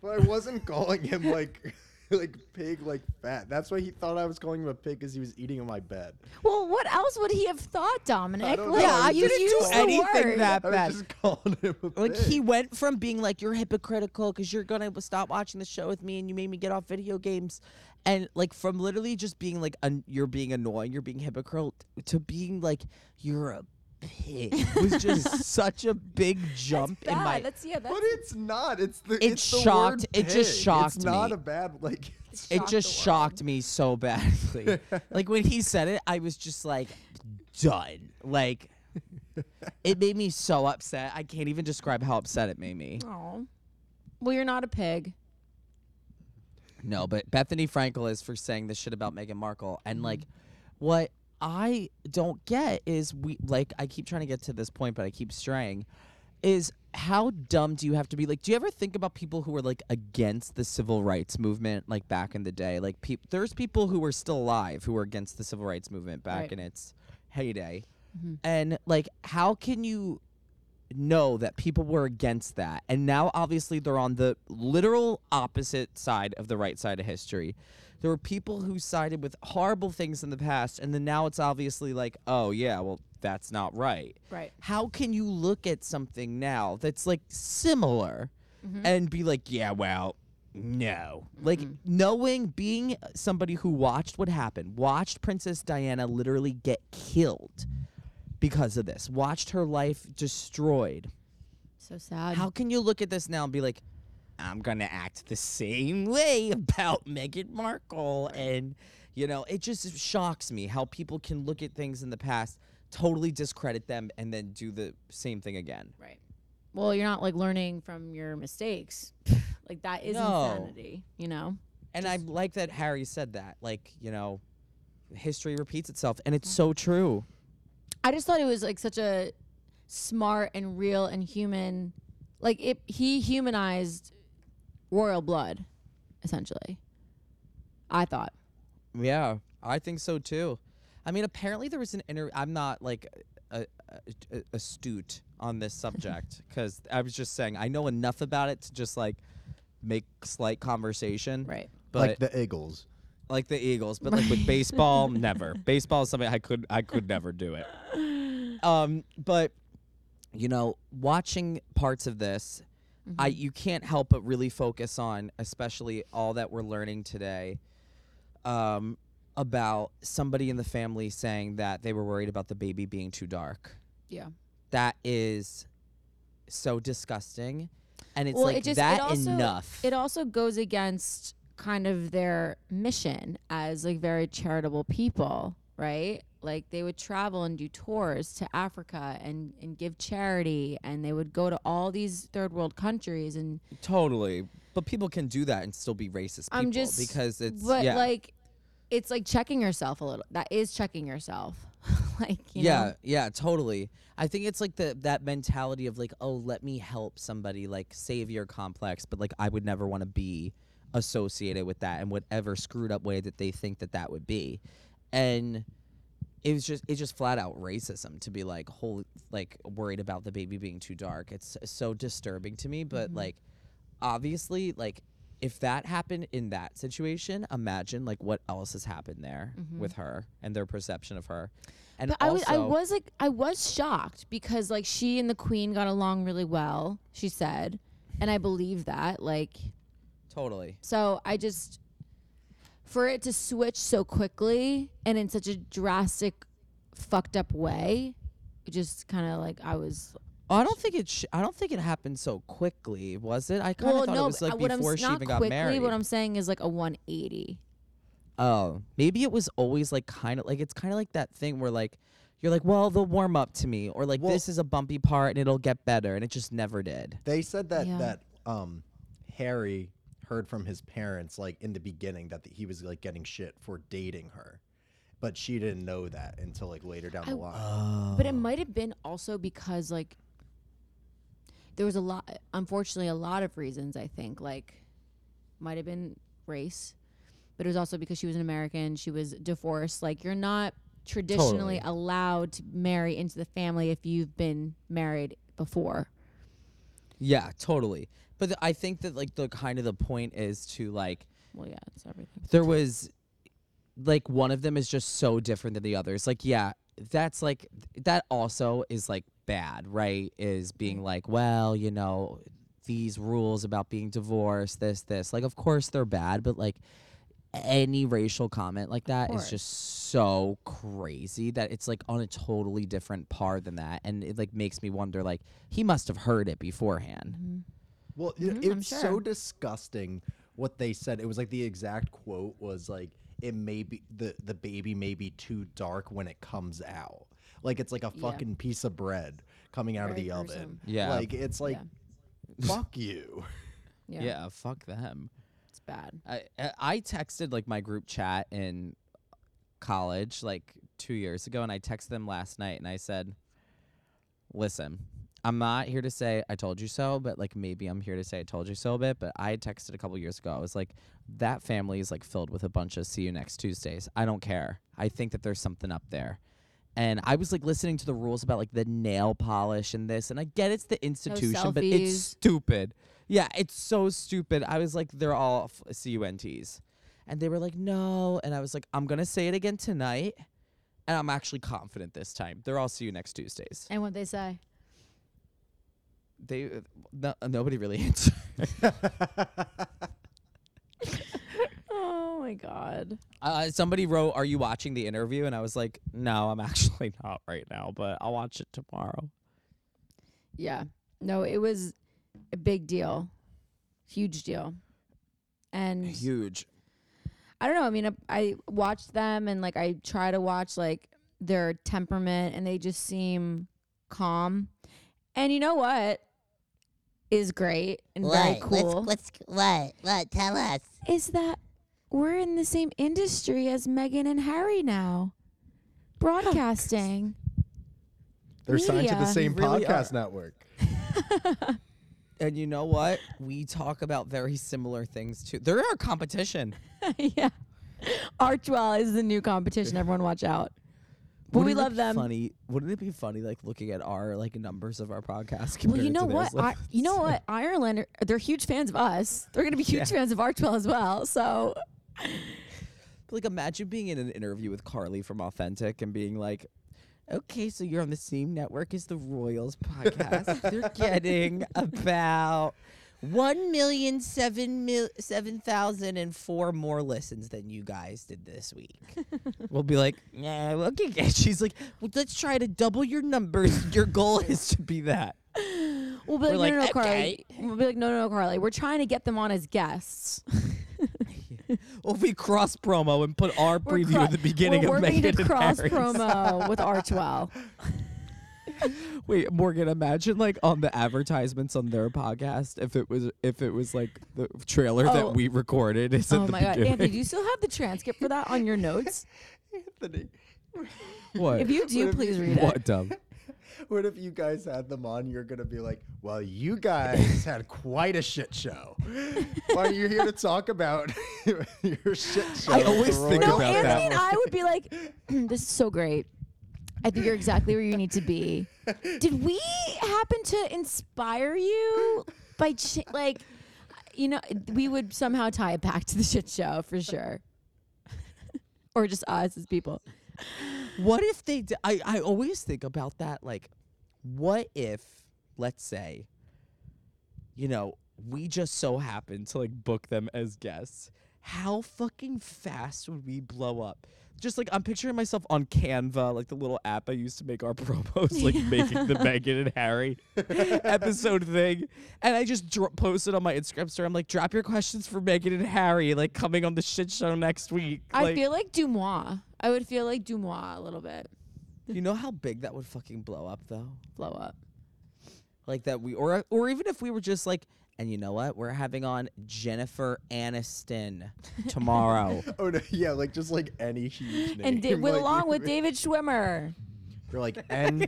But I wasn't calling him like like pig like fat. That's why he thought I was calling him a pig because he was eating on my bed. Well, what else would he have thought, Dominic? don't Like. Yeah, I you didn't do anything word. that I bad. was just calling him a Like pig. he went from being like you're hypocritical because you're gonna stop watching the show with me and you made me get off video games, and like from literally just being like un- you're being annoying, you're being hypocritical, to being like you're a pig was just such a big jump That's in my. That's yeah. That's But it's not. It's the. It it's the shocked- word it just pig. shocked It's not me. a bad like. it just the world. shocked me so badly. like when he said it, I was just like done. Like it made me so upset. I can't even describe how upset it made me. Oh. Well, you're not a pig. No, but Bethenny Frankel is for saying this shit about Meghan Markle. And Mm-hmm. like what I don't get is we like I keep trying to get to this point, but I keep straying. Is how dumb do you have to be? Like, do you ever think about people who were like against the civil rights movement, like back in the day? Like, peop there's people who were still alive who were against the civil rights movement back Right. in its heyday, Mm-hmm. and like, how can you know that people were against that. And now, obviously, they're on the literal opposite side of the right side of history. There were people who sided with horrible things in the past, and then now it's obviously like, oh, yeah, well, that's not right. Right. How can you look at something now that's like similar mm-hmm. and be like, yeah, well, no. Mm-hmm. Like knowing, being somebody who watched what happened, watched Princess Diana literally get killed because of this, watched her life destroyed. So sad. How can you look at this now and be like, I'm gonna act the same way about Meghan Markle? And you know, it just shocks me how people can look at things in the past, totally discredit them, and then do the same thing again. Right. Well, you're not like learning from your mistakes. like that is No. insanity, you know? And I like that Harry said that. Like, you know, history repeats itself, and it's so true. I just thought it was like such a smart and real and human like it he humanized royal blood essentially. I thought. Yeah, I think so too. I mean, apparently there was an inter. I'm not like a, a, a- astute on this subject because I was just saying I know enough about it to just like make slight conversation. Right. But like the Eagles. Like the Eagles, but like with baseball, never. Baseball is something I could I could never do it. Um, but you know, watching parts of this, I you can't help but really focus on, especially all that we're learning today, um, about somebody in the family saying that they were worried about the baby being too dark. Yeah. That is so disgusting, and it's well, like it just that it also, enough. It also goes against kind of their mission as like very charitable people, right? Like they would travel and do tours to Africa and and give charity, and they would go to all these third world countries and Totally. But people can do that and still be racist people I'm just because it's but yeah. like it's like checking yourself a little. That is checking yourself. like you yeah, know? yeah, totally. I think it's like the that mentality of like, oh, let me help somebody, like savior complex, but like I would never want to be associated with that in whatever screwed up way that they think that that would be, and it was just it's just flat out racism to be like whole like worried about the baby being too dark. It's so disturbing to me, but mm-hmm. like obviously like if that happened in that situation, imagine like what else has happened there mm-hmm. with her and their perception of her. And But I was I was like I was shocked because like she and the queen got along really well, she said. And I believe that. Like totally. so I just for it to switch so quickly and in such a drastic fucked up way, it just kind of like I was Oh, I don't think it. Sh- I don't think it happened so quickly. Was it? I kind of well, thought no, it was like what I'm before s- she not even got quickly, married. What I'm saying is like a 180. oh, maybe it was always like kind of like it's kind of like that thing where like you're like, well, they'll warm up to me, or like Well- this is a bumpy part and it'll get better, and it just never did. They said that Yeah. that um Harry heard from his parents like in the beginning that he was like getting shit for dating her, but she didn't know that until like later down the I- line. But it might have been also because like there was a lot unfortunately a lot of reasons I think like might have been race but it was also because she was an American she was divorced like you're not traditionally Totally. allowed to marry into the family if you've been married before Yeah, totally. But I think that like the kind of the point is to like Well, yeah, it's everything. there was like one of them is just so different than the others. Like, yeah, that's like that also is like bad, right? Is being mm-hmm. like, well, you know, these rules about being divorced, this, this. Like, of course they're bad, but like any racial comment like that is course. just so crazy that it's like on a totally different par than that. And it like makes me wonder, like, he must have heard it beforehand. Mm-hmm. Well, it, Mhm, I'm it's so disgusting what they said. It was like the exact quote was like, "It may be the the baby may be too dark when it comes out." Like it's like a Yeah. fucking piece of bread coming out Very of the gruesome. oven. Yeah. like it's like, Yeah. fuck you. Yeah, yeah fuck them. it's bad. I I- I texted like my group chat in college like two years ago, and I texted them last night, and I said, "Listen, I'm not here to say I told you so, but like maybe I'm here to say I told you so a bit." But I had texted a couple years ago. I was like, "That family is like filled with a bunch of see you next Tuesdays. I don't care. I think that there's something up there." And I was like listening to the rules about like the nail polish and this, and I get it's the institution, but it's selfies. stupid. Yeah, it's so stupid. I was like, they're all f- CUNTs. And they were like, no. And I was like, I'm going to say it again tonight. And I'm actually confident this time. They're all see you next Tuesdays. And what they say? They, no, nobody really answered. Oh my god. Uh, somebody wrote, Are you watching the interview? And I was like, No, I'm actually not right now, but I'll watch it tomorrow. Yeah. No, it was a big deal. Huge deal. And Huge. I don't know. I mean, I, I watched them and like I try to watch like their temperament and they just seem calm. And you know what is great and very cool What's, what's what? What? Tell us. is that we're in the same industry as Meghan and Harry now. Broadcasting. They're signed to the Media. same really podcast network. And you know what? We talk about very similar things too. They're our competition. yeah. Archewell is the new competition. Everyone watch out. But we Wouldn't it love be them. Funny. Wouldn't it be funny, like looking at our like numbers of our podcast? Well, you know to what? I, you know what? Ireland, are, they're huge fans of us. They're going to be huge Yeah. fans of Archewell as well. So, Like, imagine being in an interview with Carly from Authentic and being like, "Okay, so you're on the same network as the Royals podcast. They're getting about one million seven mil seven thousand and four more listens than you guys did this week." we'll be like, "Yeah, okay." okay." She's like, well, "Let's try to double your numbers. Your goal is to be that." we'll be like, We're no, like, no, no, Carly. "Okay." We'll be like, no, no, no, Carly. We're trying to get them on as guests. Well, if we cross promo and put our We're preview cro- at the beginning we're of working Meghan to and cross Harry's. promo with Archewell. Wait, Morgan, imagine like on the advertisements on their podcast if it was if it was like the trailer Oh. that we recorded is at Oh the my God. beginning. Anthony, do you still have the transcript for that on your notes? Anthony, what? If you do, What if please you- read it. what dumb? what if you guys had them on? You're gonna be like, "Well, you guys had quite a shit show. Why are you here to talk about your shit show?" I always think Royals?" No, about Anthony that. and I would be like, this is so great. I think you're exactly where you need to be. Did we happen to inspire you by ch- like, you know, we would somehow tie it back to the shit show for sure, or just us as people. What if they? D- I I always think about that. Like, what if, let's say, you know, we just so happen to like book them as guests? How fucking fast would we blow up? Just like I'm picturing myself on Canva, like the little app I used to make our promos, like making the Meghan and Harry episode thing, and I just dro- posted on my Instagram story. I'm like, drop your questions for Meghan and Harry, like coming on the shit show next week. I like, feel like Dumois. I would feel like Dumois a little bit. you know how big that would fucking blow up, though. Blow up. like that we or or even if we were just like and you know what we're having on jennifer aniston tomorrow Oh no, yeah, like just like any huge name. And di- with, like, along with David Schwimmer. You're like, and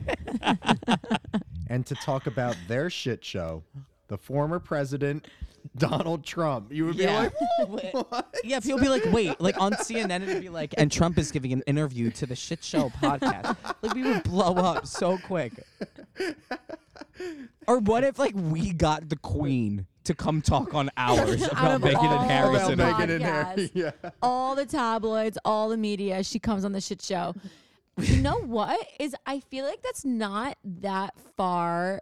and to talk about their shit show, the former president Donald Trump. You would be Yeah. like, what? yeah people be like wait like on cnn it'd be like and trump is giving an interview to the shit show podcast like we would blow up so quick or what if like we got the queen to come talk on ours Out about of Meghan all and Harry's the About. Meghan and Harry, podcasts. yeah. all the tabloids, all the media. She comes on the shit show. you know what is? I feel like that's not that far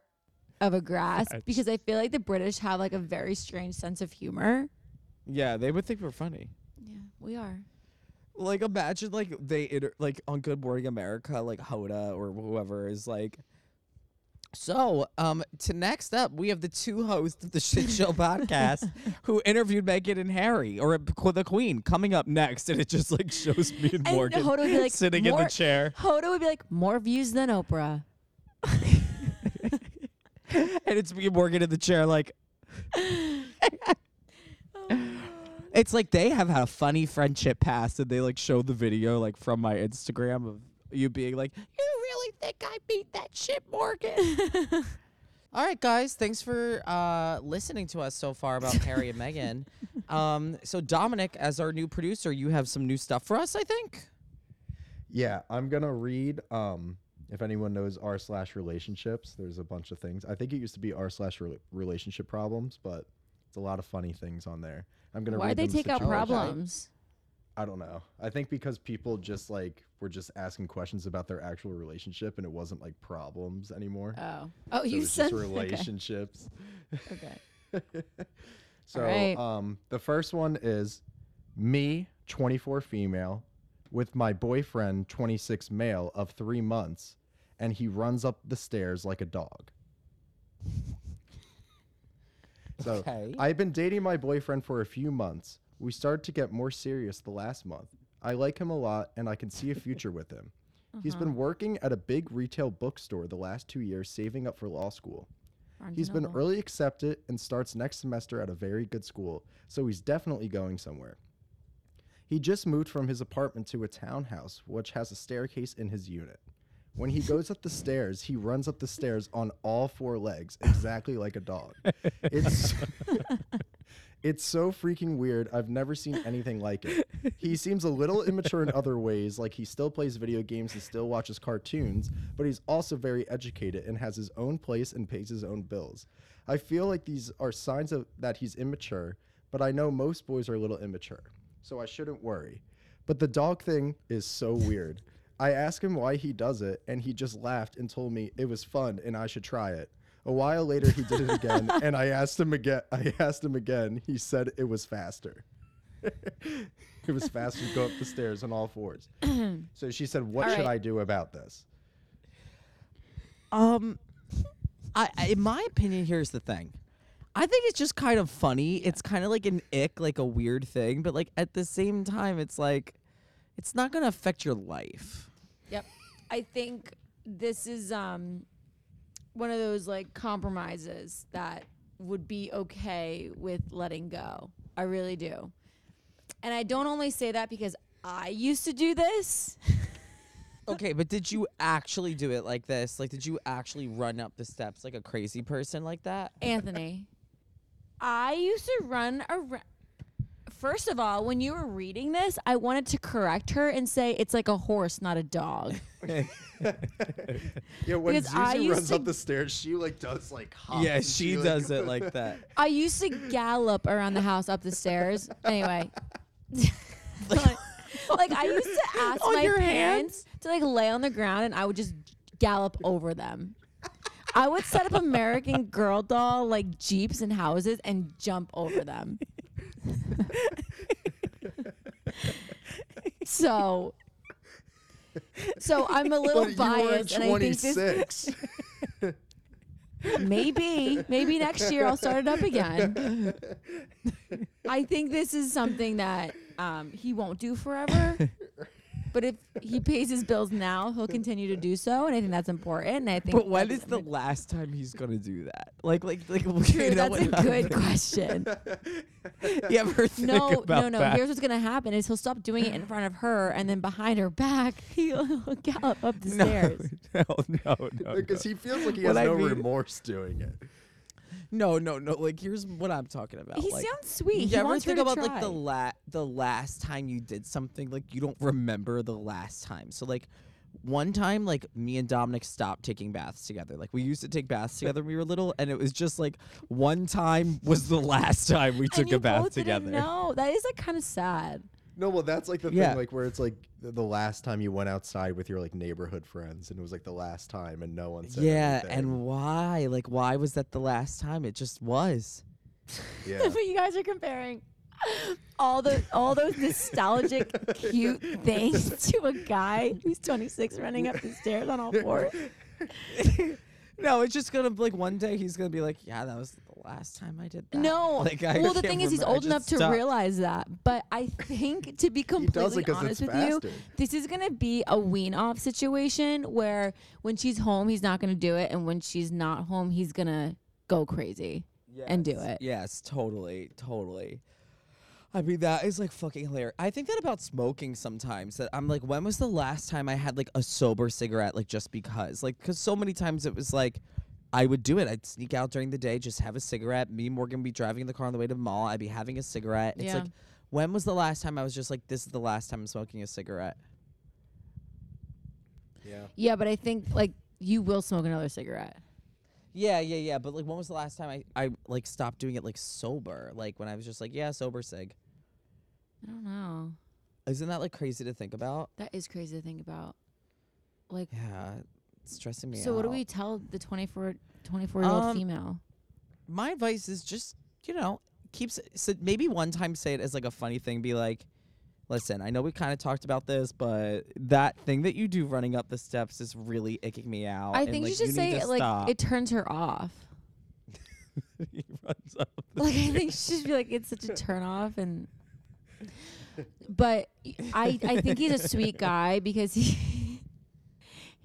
of a grasp Stretch. because I feel like the British have like a very strange sense of humor. Yeah, they would think we're funny. Yeah, we are. Like imagine like they inter- like on Good Morning America, like Hoda or whoever is like. So, um, to next up, we have the two hosts of the Shit Show podcast who interviewed Meghan and Harry, or uh, the Queen, coming up next, and it just like shows me and And Morgan Hoda would be like, sitting in the chair, Hoda would be like, more views than Oprah. and it's me and Morgan in the chair, like. It's like they have had a funny friendship past, and they like show the video like from my Instagram of you being like, "You really think I beat that shit, Morgan?" All right, guys, thanks for uh, listening to us so far about Harry and Meghan. Um, so Dominic, as our new producer, you have some new stuff for us, I think. Yeah, I'm gonna read. Um, if anyone knows r slash relationships, there's a bunch of things. I think it used to be r slash relationship problems, but it's a lot of funny things on there. I'm gonna. Why'd read they take out problems? I don't know. I think because people just like were just asking questions about their actual relationship, and it wasn't like problems anymore. Oh, oh, so you said just okay. relationships. Okay. So, Alright. um, the first one is me, 24 female, with my boyfriend, 26 male, of three months, and he runs up the stairs like a dog. so, Okay. I've been dating my boyfriend for a few months. We started to get more serious the last month. I like him a lot, and I can see a future with him. He's uh-huh. been working at a big retail bookstore the last two years, saving up for law school. Barnes He's been early accepted and starts next semester at a very good school, so he's definitely going somewhere. He just moved from his apartment to a townhouse, which has a staircase in his unit. When he goes up the stairs, he runs up the stairs on all four legs, exactly like a dog. It's it's so freaking weird. I've never seen anything like it. He seems a little immature in other ways, like he still plays video games and still watches cartoons, but he's also very educated and has his own place and pays his own bills. I feel like these are signs of that he's immature, but I know most boys are a little immature, so I shouldn't worry. But the dog thing is so weird. I asked him why he does it, and he just laughed and told me it was fun and I should try it. A while later, he did it again, and I asked him again. I asked him again. He said it was faster. it was faster to go up the stairs on all fours. so she said, "What All should right. I do about this?" Um, I, I in my opinion, here's the thing. I think it's just kind of funny. It's kind of like an ick, like a weird thing, but like at the same time, it's like it's not gonna affect your life. Yep. I think this is um one of those like compromises that would be okay with letting go. I really do. And I don't only say that because I used to do this. Okay, but did you actually do it like this? Like, did you actually run up the steps like a crazy person like that? Anthony, I used to run around. First of all, when you were reading this, I wanted to correct her and say it's like a horse, not a dog. Yeah, when Because I Zuzu used runs to- up the stairs, she like does like hops. yeah, and she like- does it like that. I used to gallop around the house up the stairs. Anyway. like, like, I used to ask On my your parents to like lay on the ground and I would just gallop over them. I would set up American Girl doll like jeeps and houses and jump over them. So so I'm a little But you were biased and I think this maybe maybe next year I'll start it up again. I think this is something that um, he won't do forever. But if he pays his bills now, he'll continue to do so, and I think that's important. And I think. But when that's is the something- last time he's gonna do that? Like, like, like. True, you know that's a what- good question. You ever think No, about no, no. that? Here's what's gonna happen: is he'll stop doing it in front of her, and then behind her back, he'll gallop up the no, stairs. no, no, no, Because no. he feels like he What has I no mean- remorse doing it. No, no, no. Like, here's what I'm talking about. He like, sounds sweet. You He ever think about like the la- the last time you did something like you don't remember the last time. So like one time like me and Dominic stopped taking baths together. Like we used to take baths together when we were little, and it was just like one time was the last time we took a bath together. No, That is like kind of sad. No, well, that's like the Yeah. thing, like where it's like the, the last time you went outside with your like neighborhood friends, and it was like the last time, and no one said Yeah, anything. and why? Like why was that the last time? It just was. yeah, but you guys are comparing all the all those nostalgic cute things to a guy who's 26 running up the stairs on all fours. no, it's just gonna like one day he's gonna be like, yeah, that was the last time I did that. No. like, I well, the can't thing is, he's remem- I old just enough to stopped. realize that. But I think, to be does completely honest it's with you, this is going to be a wean off situation where when she's home, he's not going to do it. And when she's not home, he's going to go crazy and do it. Yes, totally, totally. I mean, that is like fucking hilarious. I think that about smoking sometimes. That I'm like, when was the last time I had like a sober cigarette, like just because? Like, because so many times it was like, I would do it. I'd sneak out during the day, just have a cigarette. Me and Morgan would be driving in the car on the way to the mall. I'd be having a cigarette. It's Yeah. like, when was the last time I was just like, this is the last time I'm smoking a cigarette? yeah. Yeah, but I think like you will smoke another cigarette. Yeah, yeah, yeah. But like, when was the last time I, I like stopped doing it like sober? Like when I was just like, yeah, sober cig. I don't know. Isn't that like crazy to think about? That is crazy to think about. Like, Yeah, it's stressing me out. so what do we tell the 24, 24 year old Um, female? My advice is just, you know, keeps so maybe one time say it as like a funny thing. Be like, listen, I know we kind of talked about this, but that thing that you do running up the steps is really icking me out. I and, think like, you should need say to like stop." it turns her off. He runs up the like I think she should be like it's such a turn off and but I I think he's a sweet guy because he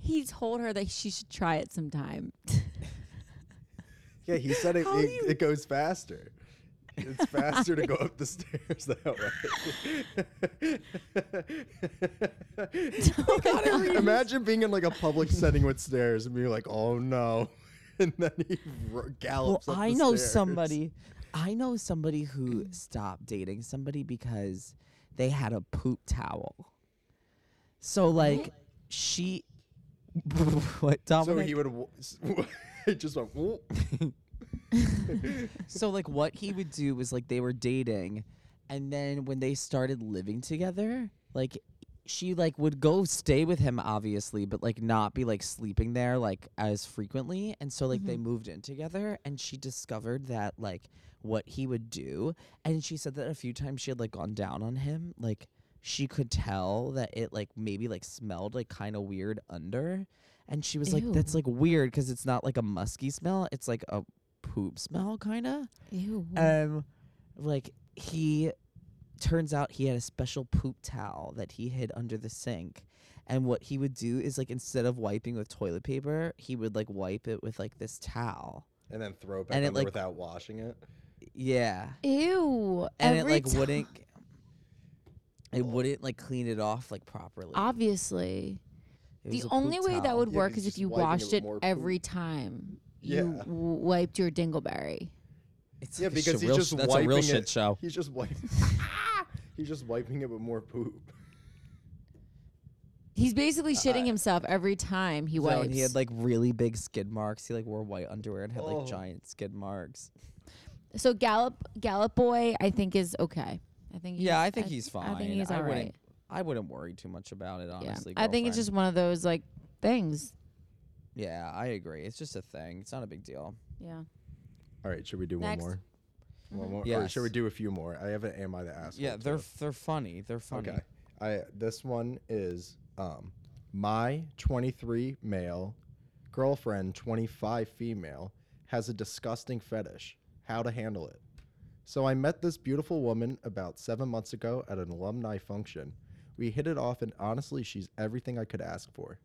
he told her that she should try it sometime. Yeah, he said it, How do it, you- it goes faster. It's faster to go up the stairs that way. Oh Imagine being in like a public setting with stairs and being like, "Oh no," and then he r- Well, gallops up I the know stairs. somebody. I know somebody who stopped dating somebody because they had a poop towel. So like she what So he would. w- s- He just went. So like what he would do was like they were dating and then when they started living together like she like would go stay with him obviously but like not be like sleeping there like as frequently and so like they mm-hmm. moved in together and she discovered that like what he would do and she said that a few times she had like gone down on him like she could tell that it like maybe like smelled like kind of weird under and she was like that's like weird because it's not like a musky smell it's like a poop smell kind of Ew. um like he turns out he had a special poop towel that he hid under the sink and what he would do is like instead of wiping with toilet paper he would like wipe it with like this towel and then throw it back And it, like- without washing it. yeah Ew. and Every it like ti- wouldn't it wouldn't like clean it off like properly Obviously. It The was a only poop way that towel. would Yeah, work 'cause is if just you wiping it washed with it more every time you Yeah. w- wiped your dingleberry. it's Yeah, like a because shit- he's real just sh- that's wiping a real it. shit show He's just wiping. he's just wiping it with more poop. He's basically shitting himself every time he So, wipes. and he had like really big skid marks he like wore white underwear and had Oh. like giant skid marks so Gallop Gallop Boy, I think is okay. I think. Yeah, he's- I think he's fine. I think he's I all wouldn't. right. I wouldn't worry too much about it, honestly. Yeah, honestly. I think it's girlfriend. just one of those like things. Yeah, I agree. It's just a thing. It's not a big deal. Yeah. All right, should we do Next. one more? One more. Or Yes. should we do a few more? I have an "Am I the asshole?" Yeah, they're too. they're funny. They're funny. Okay. I this one is um my 23 male girlfriend 25 female has a disgusting fetish. How to handle it. So I met this beautiful woman about 7 months ago at an alumni function. We hit it off and honestly she's everything I could ask for.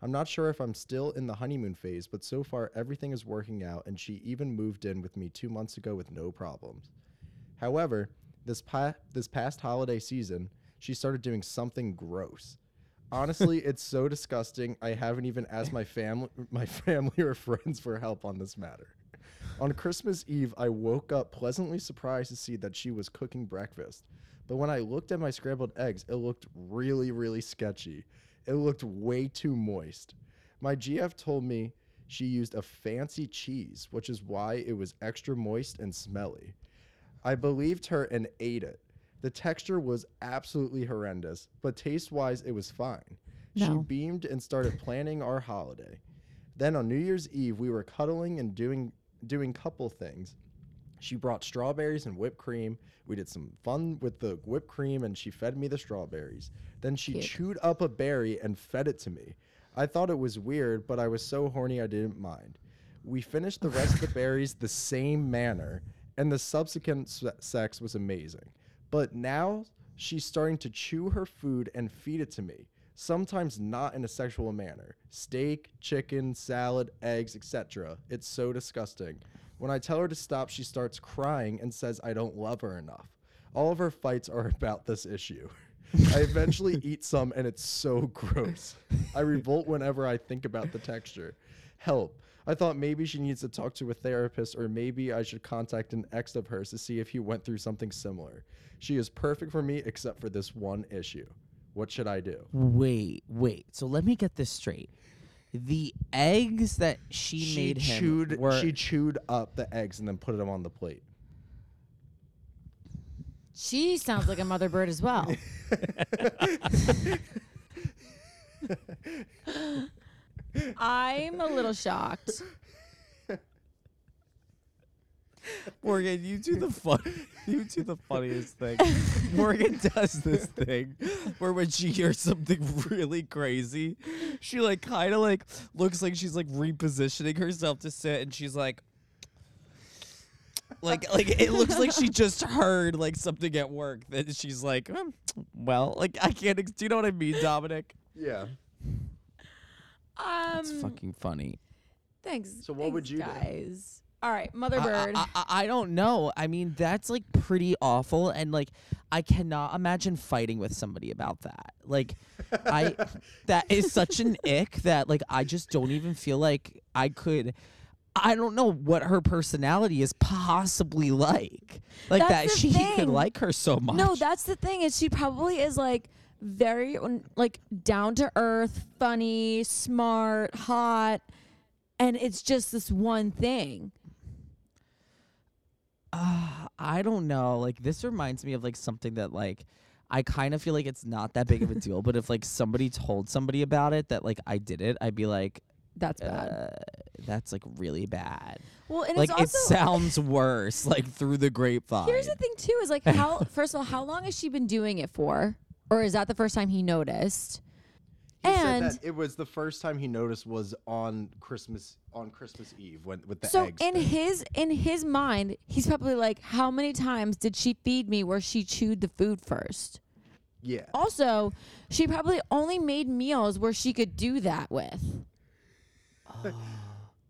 I'm not sure if I'm still in the honeymoon phase, but so far everything is working out and she even moved in with me 2 months ago with no problems. However, this pa- this past holiday season, she started doing something gross. Honestly, it's so disgusting. I haven't even asked my family, my family or friends for help on this matter. On Christmas Eve, I woke up pleasantly surprised to see that she was cooking breakfast. But when I looked at my scrambled eggs, it looked really, really sketchy. It looked way too moist. My GF told me she used a fancy cheese, which is why it was extra moist and smelly. I believed her and ate it. The texture was absolutely horrendous, but taste wise, it was fine. She beamed and started planning our holiday. Then on New Year's Eve, we were cuddling and doing doing couple things. She brought strawberries and whipped cream. We did some fun with the whipped cream and she fed me the strawberries. Then she Cute. chewed up a berry and fed it to me. I thought it was weird, but I was so horny I didn't mind. We finished the rest of the berries the same manner, and the subsequent se- sex was amazing. But now she's starting to chew her food and feed it to me, sometimes not in a sexual manner. Steak, chicken, salad, eggs, etc. It's so disgusting. When I tell her to stop, she starts crying and says I don't love her enough. All of her fights are about this issue. I eventually eat some and it's so gross. I revolt whenever I think about the texture. Help. I thought maybe she needs to talk to a therapist or maybe I should contact an ex of hers to see if he went through something similar. She is perfect for me except for this one issue. What should I do? Wait, wait. So let me get this straight. The eggs that she, She made him chewed were she chewed up the eggs and then put them on the plate. She sounds like a mother bird as well. I'm a little shocked. Morgan, you do the fun. You do the funniest thing. Morgan does this thing where when she hears something really crazy, she like kind of like looks like she's like repositioning herself to sit, and she's like, like like it looks like she just heard like something at work. That she's like, "Hmm, well, like I can't. Ex- do you know what I mean, Dominic? Yeah. Um, It's fucking funny. thanks. So what would thanks, you do? All right, mother bird. I, I, I don't know. I mean, that's like pretty awful, and like I cannot imagine fighting with somebody about that. Like, I that is such an ick that like I just don't even feel like I could. I don't know what her personality is possibly like. Like That's that she could like her so much. No, that's the thing. Is she probably is like very like down to earth, funny, smart, hot, and it's just this one thing. Uh, I don't know. Like this reminds me of like something that like I kind of feel like it's not that big of a deal, but if like somebody told somebody about it that like I did it, I'd be like, That's bad. uh, that's like really bad. well, and like it's it sounds worse, like through the grapevine. here's the thing too is like how first of all how long has she been doing it for, or is that the first time he noticed? He and said that it was the first time he noticed was on Christmas on Christmas Eve when with the so eggs. in thing. his in his mind, he's probably like, how many times did she feed me where she chewed the food first? yeah. Also, she probably only made meals where she could do that with.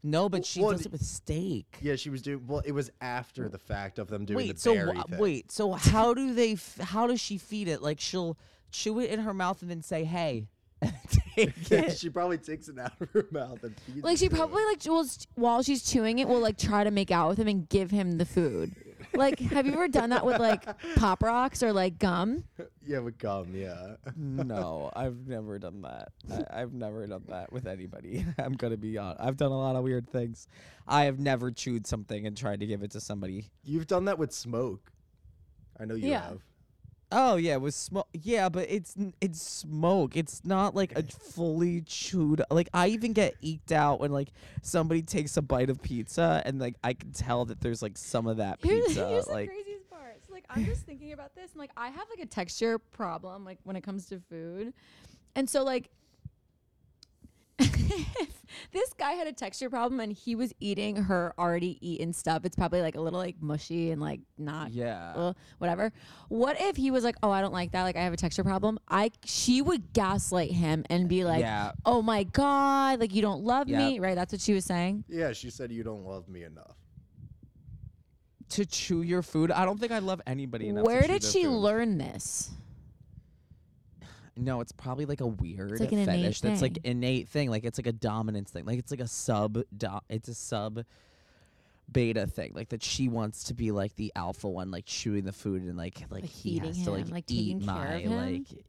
no, but she Well, does d- it with steak. Yeah, she was doing well. It was after the fact of them doing Wait, the so berry wha- thing. wait, so how do they? F- how does she feed it? Like she'll chew it in her mouth and then say, "Hey." Take it. she probably takes it out of her mouth and feeds Like it she to him. probably like will while she's chewing it will like try to make out with him and give him the food. Like, have you ever done that with like pop rocks or like gum? yeah with gum. Yeah. no, I've never done that. I, I've never done that with anybody. I'm gonna be honest. I've done a lot of weird things. I have never chewed something and tried to give it to somebody. You've done that with smoke. I know you Yeah. have. Oh yeah, with smoke. Yeah, but it's n- it's smoke. It's not like a fully chewed. Like I even get eked out when like somebody takes a bite of pizza and like I can tell that there's like some of that Here's, pizza. here's like the craziest part. So, like, I'm just thinking about this, and like, I have like a texture problem, like when it comes to food, and so like, this guy had a texture problem and he was eating her already eaten stuff, it's probably like a little like mushy and like not yeah. uh, whatever. What if he was like, "Oh, I don't like that. Like, I have a texture problem." I she would gaslight him and be like, yeah. "Oh my god, like you don't love Yep. me." Right? That's what she was saying. Yeah, she said you don't love me enough. To chew your food. I don't think I love anybody enough. to Where chew did their she food. learn this? No, it's probably like a weird like an innate fetish. That's like thing. innate thing. Like it's like a dominance thing. Like it's like a sub. Do- it's a sub beta thing. Like that she wants to be like the alpha one, like chewing the food and like like, Like he feeding has to like him, like eat taking care my of him? like.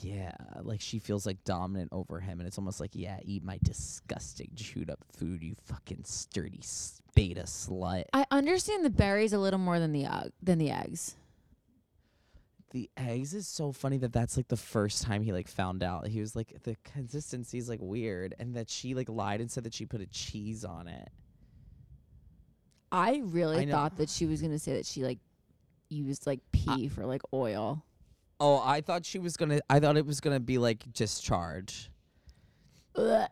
yeah, like she feels like dominant over him, and it's almost like, yeah, eat my disgusting chewed up food, you fucking sturdy s- beta slut. I understand the berries a little more than the uh, than the eggs. The eggs is so funny that that's like the first time he like found out. He was like the consistency is like weird, and that she like lied and said that she put a cheese on it. I really I thought that she was gonna say that she like used like pee for like oil. Oh, I thought she was gonna. I thought it was gonna be like discharge. Uh,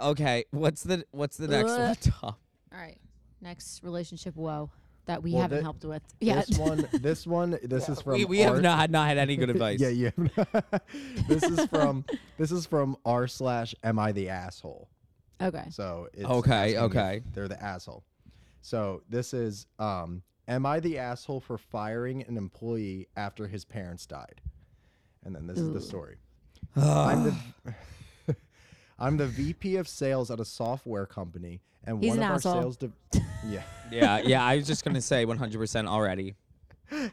okay, what's the what's the next one? Ugh. Tom? All right, next relationship woe that we Well, haven't thi- helped with yet. This one, this one, this is from We, we have Art- not not had any good advice. yeah, yeah. this is from this is from r slash am I the asshole? okay. So it's Okay, asking if okay. they're the asshole. So this is um, am I the asshole for firing an employee after his parents died? And then this is the story. I'm the I'm the VP of sales at a software company, and He's one an of our asshole. sales. De- yeah. yeah, yeah. I was just gonna say 100% already.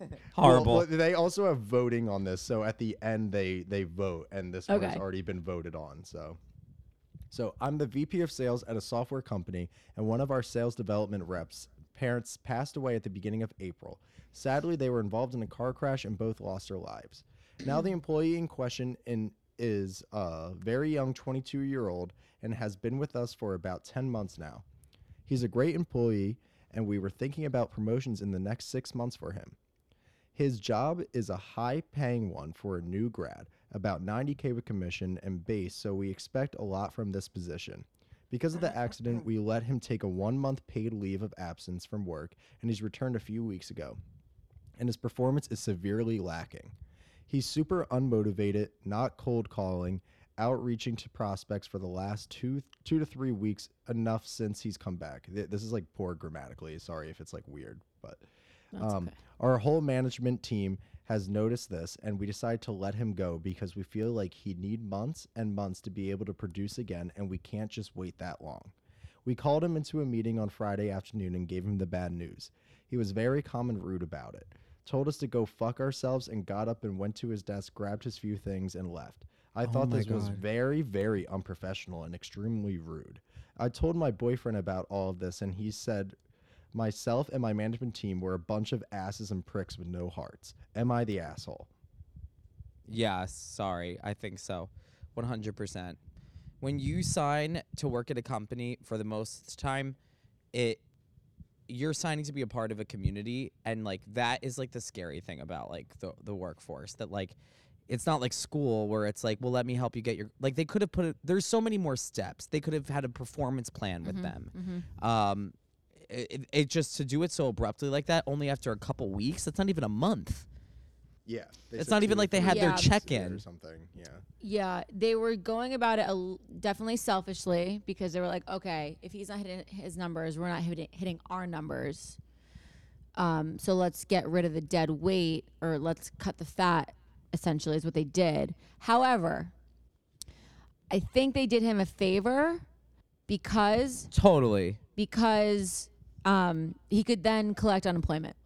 Well, Horrible. but they also have voting on this, so at the end they they vote, and this one has Okay. already been voted on. So, so I'm the VP of sales at a software company, and one of our sales development reps' parents passed away at the beginning of April. Sadly, they were involved in a car crash and both lost their lives. Now the employee in question in is a very young 22 year old and has been with us for about 10 months now. He's a great employee, and we were thinking about promotions in the next six months for him. His job is a high paying one for a new grad, about 90k with commission and base, so we expect a lot from this position. Because of the accident, we let him take a one month paid leave of absence from work, and he's returned a few weeks ago. And his performance is severely lacking. He's super unmotivated, not cold calling, outreaching to prospects for the last two two to three weeks enough since he's come back. Th- This is like poor grammatically. Sorry if it's like weird, but That's um, okay. our whole management team has noticed this, and we decided to let him go because we feel like he'd need months and months to be able to produce again, and we can't just wait that long. We called him into a meeting on Friday afternoon and gave him the bad news. He was very calm and rude about it. Told us to go fuck ourselves and got up and went to his desk, grabbed his few things, and left. I oh thought my this was very, very unprofessional and extremely rude. I told my boyfriend about all of this, and he said myself and my management team were a bunch of asses and pricks with no hearts. Am I the asshole? Yeah, sorry. I think so. 100%. When you sign to work at a company for the most time, it you're signing to be a part of a community and like that is like the scary thing about like the the workforce that like it's not like school where it's like, well, let me help you get your like they could have put it there's so many more steps. They could have had a performance plan with them. Um it, it, it just to do it so abruptly like that only after a couple weeks, that's not even a month. Yeah. It's not even like they had their or check-in. Or something. Yeah. Yeah, they were going about it a l- definitely selfishly because they were like, okay, if he's not hitting his numbers, we're not hitting, hitting our numbers. Um, so let's get rid of the dead weight or let's cut the fat. Essentially, is what they did. However, I think they did him a favor because Totally. because um, he could then collect unemployment.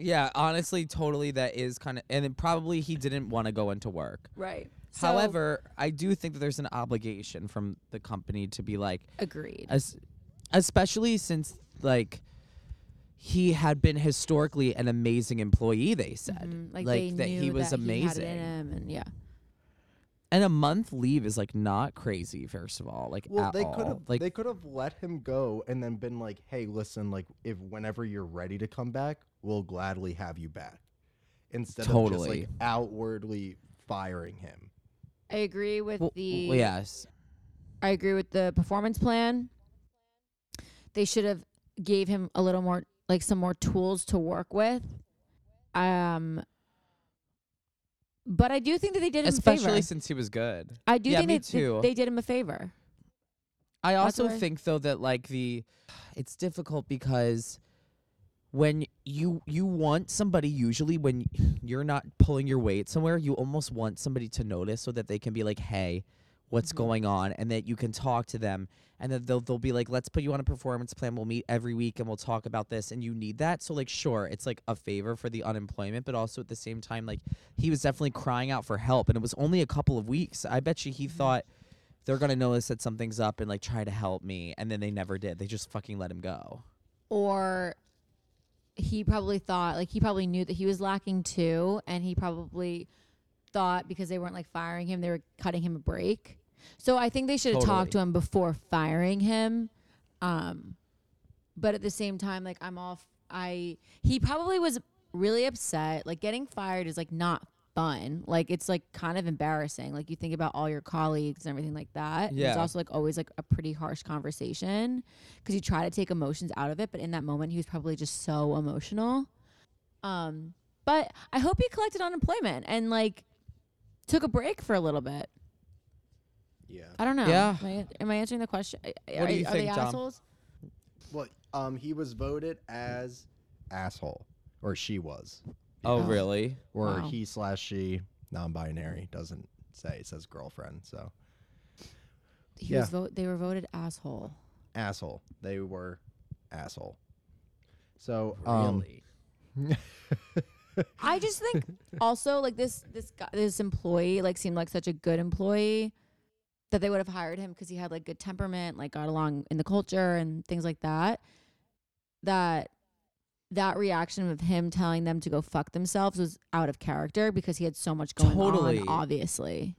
Yeah, honestly, totally. That is kind of, and then probably he didn't want to go into work. Right. However, I do think that there's an obligation from the company to be like, agreed. as, especially since like he had been historically an amazing employee. They said Mhm, Like, they that knew he was that He had it amazing. in him and yeah. And a month leave is like not crazy. First of all, like Well, at they could have like they could have let him go and then been like, "Hey, listen, like if whenever you're ready to come back, we'll gladly have you back." Instead of just Totally. like outwardly firing him. I agree with well, the well, yes. I agree with the performance plan. They should have gave him a little more like some more tools to work with. Um but I do think that they did him a favor. Especially since he was good. I do yeah, think me they, they- too. they did him a favor. I That's also what I- think though that like the it's difficult because when you you want somebody usually when you're not pulling your weight somewhere you almost want somebody to notice so that they can be like hey what's mm-hmm. going on and that you can talk to them and that they'll, they'll be like let's put you on a performance plan. We'll meet every week and we'll talk about this. And you need that. So like sure it's like a favor for the unemployment but also at the same time like he was definitely crying out for help and it was only a couple of weeks. I bet you he mm-hmm. thought they're gonna notice that something's up and like try to help me and then they never did. They just fucking let him go. Or he probably thought like he probably knew that he was lacking too and he probably thought because they weren't like firing him they were cutting him a break so i think they should have talked to Totally. him before firing him um but at the same time like i'm off i he probably was really upset like getting fired is like not fun. Like it's like kind of embarrassing. Like you think about all your colleagues and everything like that. It's Yeah. also like always like a pretty harsh conversation because you try to take emotions out of it but in that moment he was probably just so emotional. Um but i hope he collected unemployment and like took a break for a little bit Yeah. i don't know Yeah. am i, am I answering the question What do you are, think, they Dom? assholes Well, um, he was voted as asshole, or she was, oh Oh. really or Wow. he slash she, non-binary, doesn't say. It says girlfriend. So he Yeah. was vote they were voted asshole asshole. They were asshole. So um, I just think also like this this guy, this employee like seemed like such a good employee that they would have hired him because he had like good temperament, like got along in the culture and things like that. That that reaction of him telling them to go fuck themselves was out of character because he had so much going Totally. on. Obviously,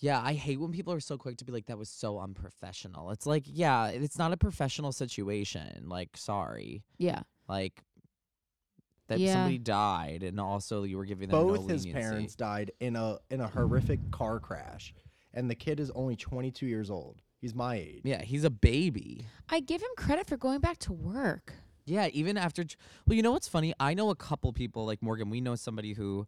Yeah, I hate when people are so quick to be like, that was so unprofessional. It's like, yeah, it's not a professional situation. Like, sorry. yeah. Like, that Yeah. somebody died and also you were giving them both no his leniency. parents died in a in a horrific car crash, and the kid is only 22 years old. He's my age. Yeah, he's a baby. I give him credit for going back to work. Yeah, even after. j- Well, you know what's funny? I know a couple people, like Morgan, we know somebody who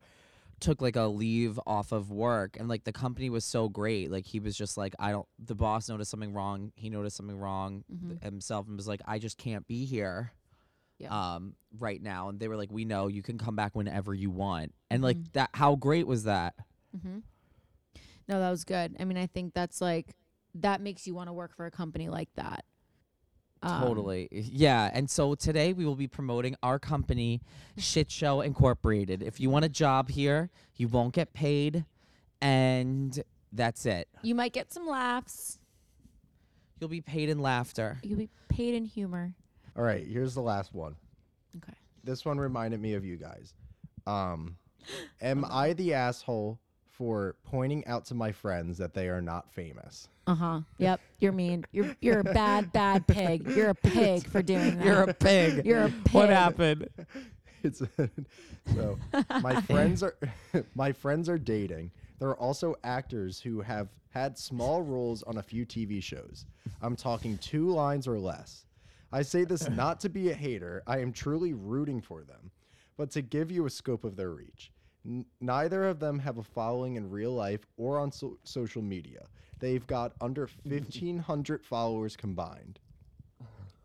took like a leave off of work and like the company was so great. Like he was just like, I don't, the boss noticed something wrong. He noticed something wrong th- himself and was like, I just can't be here. Yeah. Um, right now, and they were like, "We know you can come back whenever you want," and like that. How great was that? Mm-hmm. No, that was good. I mean, I think that's like that makes you want to work for a company like that. Um, Totally. Yeah. And so today we will be promoting our company, Shit Show Incorporated. If you want a job here, you won't get paid. And that's it. You might get some laughs. You'll be paid in laughter. You'll be paid in humor. All right, here's the last one. Okay. This one reminded me of you guys. Um, am I the asshole for pointing out to my friends that they are not famous? Uh huh. Yep. You're mean. You're you're a bad bad pig. You're a pig for doing that. You're a pig. You're a pig. What happened? It's so my friends are my friends are dating. There are also actors who have had small roles on a few TV shows. I'm talking two lines or less. I say this not to be a hater. I am truly rooting for them, but to give you a scope of their reach. N- neither of them have a following in real life or on so- social media. They've got under 1,500 followers combined.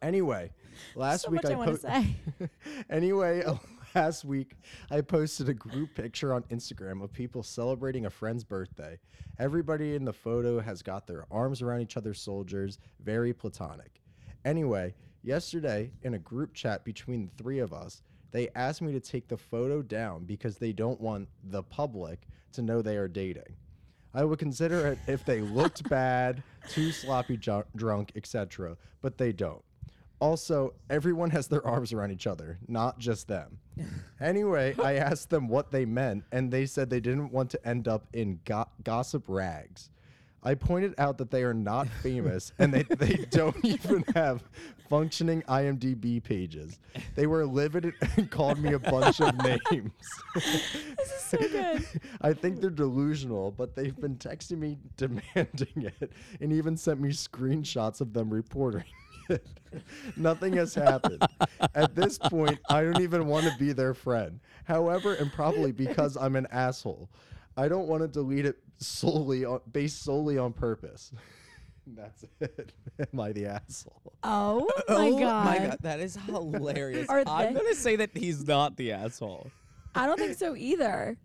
Anyway, last So week much I, I, po- say. anyway, last week I posted a group picture on Instagram of people celebrating a friend's birthday. Everybody in the photo has got their arms around each other's shoulders, very platonic. Anyway, yesterday in a group chat between the three of us, they asked me to take the photo down because they don't want the public to know they are dating. I would consider it if they looked bad, too sloppy ju- drunk, etc., but they don't. Also, everyone has their arms around each other, not just them. Anyway, I asked them what they meant, and they said they didn't want to end up in go- gossip rags. I pointed out that they are not famous and they, they don't even have functioning IMDb pages. They were livid and called me a bunch of names. this is so good. I think they're delusional, but they've been texting me demanding it and even sent me screenshots of them reporting it. Nothing has happened. At this point, I don't even want to be their friend. However, and probably because I'm an asshole, I don't want to delete it solely on, based solely on purpose. That's it. Am I the asshole? Oh my oh god. my god, that is hilarious. Are I'm they? gonna say that he's not the asshole. I don't think so either.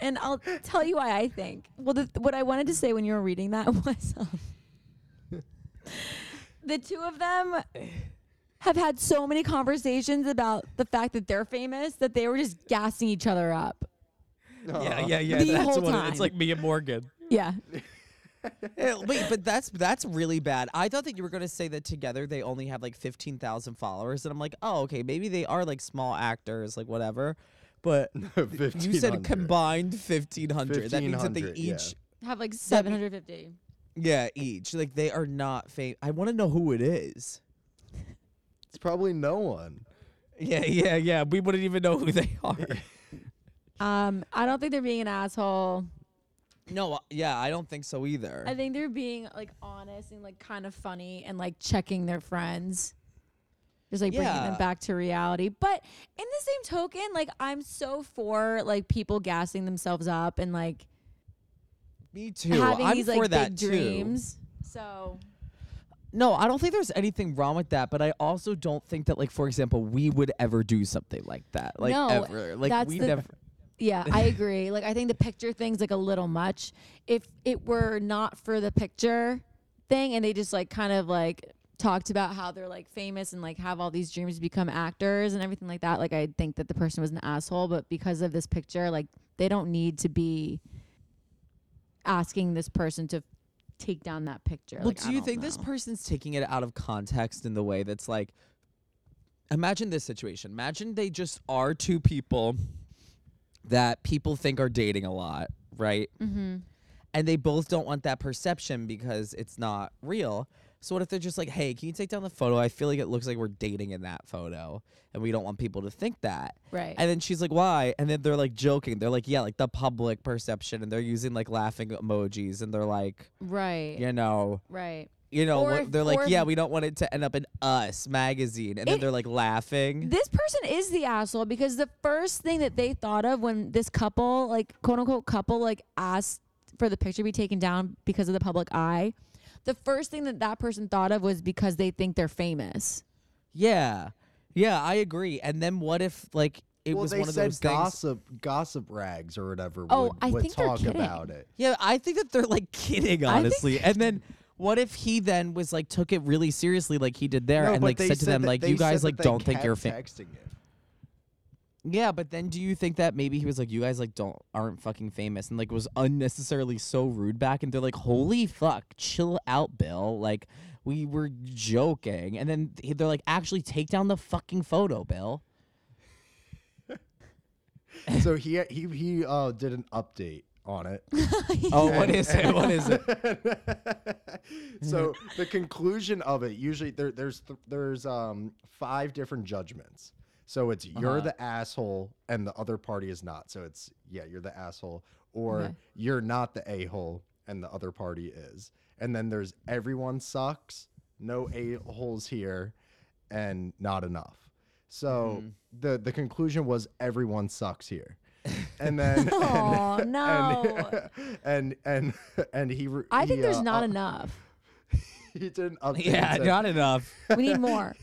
And I'll tell you why I think. Well, the, what I wanted to say when you were reading that was um, the two of them have had so many conversations about the fact that they're famous that they were just gassing each other up. Yeah, yeah, yeah. The that's whole what it- time. it's like me and Morgan. Yeah. Eh, Wait, but that's that's really bad. I thought that you were going to say that together they only have like 15,000 followers and I'm like, "Oh, okay, maybe they are like small actors, like whatever." But you said 1500. combined 1500. That means that they 1500, yeah. each Have like 750. yeah, each. Like they are not famous. I want to know who it is. It's probably no one. Yeah, yeah, yeah. We wouldn't even know who they are. Um, I don't think they're being an asshole. no, uh, yeah, I don't think so either. I think they're being like honest and like kind of funny and like checking their friends. Just like bringing Yeah. them back to reality. But in the same token, like I'm so for like people gassing themselves up and like Me too. having I'm these for like that big too. dreams. So No, I don't think there's anything wrong with that, but I also don't think that, like, for example, we would ever do something like that. Like, No, ever. Like, that's we the- never. Yeah, I agree. like I think the picture thing's like a little much. If it were not for the picture thing and they just like kind of like talked about how they're like famous and like have all these dreams to become actors and everything like that, like I'd think that the person was an asshole, but because of this picture, like they don't need to be asking this person to take down that picture. Well, Like, I do you don't think this know. person's taking it out of context in the way that's like, imagine this situation. Imagine they just are two people that people think are dating a lot, right? Mm-hmm. And they both don't want that perception because it's not real. So what if they're just like, "Hey, can you take down the photo? I feel like it looks like we're dating in that photo, and we don't want people to think that." Right. And then she's like, "Why?" And then they're like joking. They're like, "Yeah, like the public perception," and they're using like laughing emojis, and they're like, right. you know, Right. You know, Or they're like, or "Yeah, we don't want it to end up in Us magazine," and then It- they're like laughing. This person is the asshole because the first thing that they thought of when this couple, like quote unquote couple, like asked for the picture to be taken down because of the public eye, the first thing that that person thought of was because they think they're famous. yeah, yeah, I agree. And then what if like it well, was they one of said those things? gossip, gossip rags or whatever. Oh, would, I would think they're talk kidding. about it. Yeah, I think that they're like kidding, I think honestly. and then what if he then was like took it really seriously, like he did there, No, and but like they said to them, that- like, they you guys said like that they don't think you're kept famous. texting it. Yeah, but then do you think that maybe he was like, you guys like don't aren't fucking famous, and like was unnecessarily so rude back, and they're like, holy fuck, chill out, Bill. Like we were joking, and then he- they're like, actually take down the fucking photo, Bill. so he he he uh, did an update on it. Oh, what is it? What is it? so the conclusion of it usually there, there's th- there's um five different judgments. So it's you're Uh-huh. the asshole and the other party is not. So it's yeah you're the asshole or Okay. you're not the a hole and the other party is. And then there's everyone sucks, no a holes here, and not enough. So Mm-hmm. the the conclusion was everyone sucks here. And then Oh no. and and and and he re- I think he, there's uh, not uh, enough. he did an update. Yeah, said- not enough. We need more.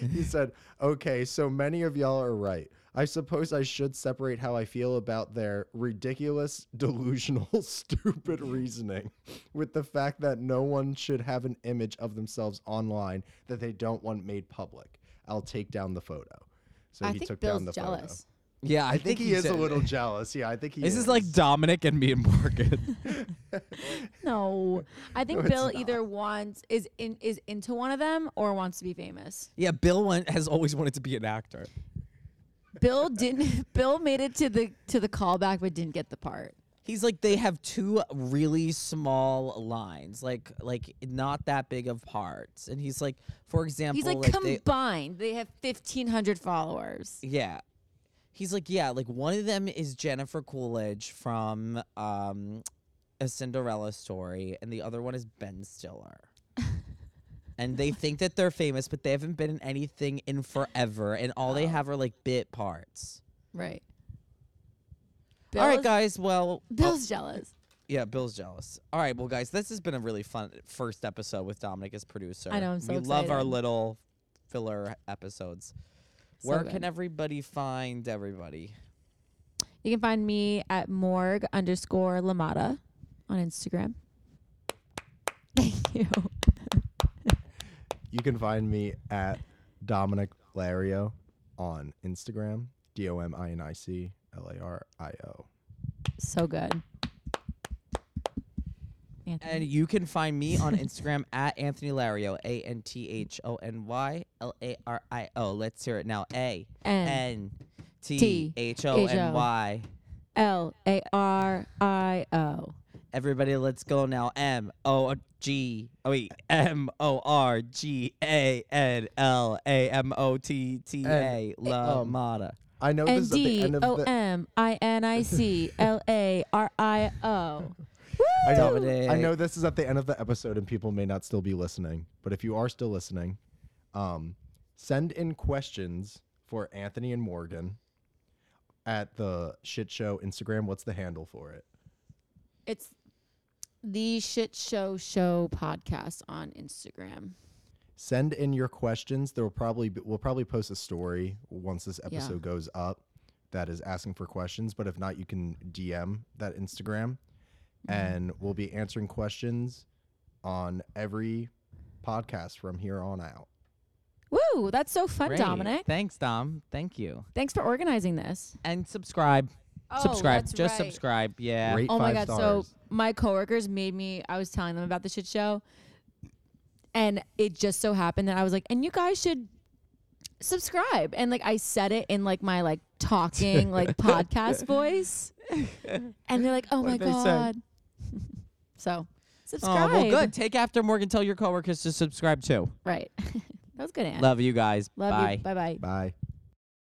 he said, "Okay, so many of y'all are right. I suppose I should separate how I feel about their ridiculous, delusional, stupid reasoning with the fact that no one should have an image of themselves online that they don't want made public. I'll take down the photo." So I he took Bill's down the jealous. Yeah, I. I think, he is a said- little jealous. Yeah, I think he This is. is like Dominic and me and Morgan. No. I think No, Bill not. either wants is in is into one of them or wants to be famous. yeah, Bill went, has always wanted to be an actor. Bill didn't Bill made it to the to the callback but didn't get the part. He's like they have two really small lines, like like not that big of parts, and he's like, for example, He's like, they- combined, they have fifteen hundred followers. yeah, he's like, yeah, like one of them is Jennifer Coolidge from um, a Cinderella story, and the other one is Ben Stiller. and they think that they're famous, but they haven't been in anything in forever, and all they have are like bit parts. Right. all right, guys. Well, oh, Bill's jealous. Yeah, Bill's jealous. All right, well, guys, this has been a really fun first episode with Dominic as producer. I know, I'm so we love our little filler episodes. So Where good. can everybody find everybody? You can find me at morgue underscore Lamotta on Instagram. Thank you. You can find me at Dominic Lario on Instagram. D O M I N I C L A R I O. So good. Anthony. And you can find me on Instagram at Anthony Lario, A N T H O N Y L A R I O. Let's hear it now. A N N T H O N Y. L A R I O. Everybody, let's go now. M O G. Oh wait, M O R G A N L A M O T T A. And, La um, Mata. I know this is at the end of O the. M I N I C L A R I O. I know, Dominic. I know this is at the end of the episode and people may not still be listening, but if you are still listening, um, send in questions for Anthony and Morgan at the shit show Instagram. What's the handle for it? It's the shit show show podcast on Instagram. Send in your questions. There will probably be, we'll probably post a story once this Yeah. episode goes up that is asking for questions. But if not, you can DM that Instagram. Mm-hmm. and we'll be answering questions on every podcast from here on out. Woo, that's so fun, Great. Dominic. Thanks, Dom. Thank you. Thanks for organizing this. And subscribe. Oh, subscribe. that's Just right. subscribe. Yeah. Rate Oh my five god! stars. So my coworkers made me. I was telling them about the shit show, and it just so happened that I was like, "And you guys should subscribe." And like I said it in like my like talking like podcast voice, and they're like, "Oh my What'd they say? god!" So oh, subscribe. Oh, subscribe. well, good. Take after Morgan. Tell your coworkers to subscribe too. Right. that was good. Ann. Love you guys. Love Bye. you. Bye bye. Bye.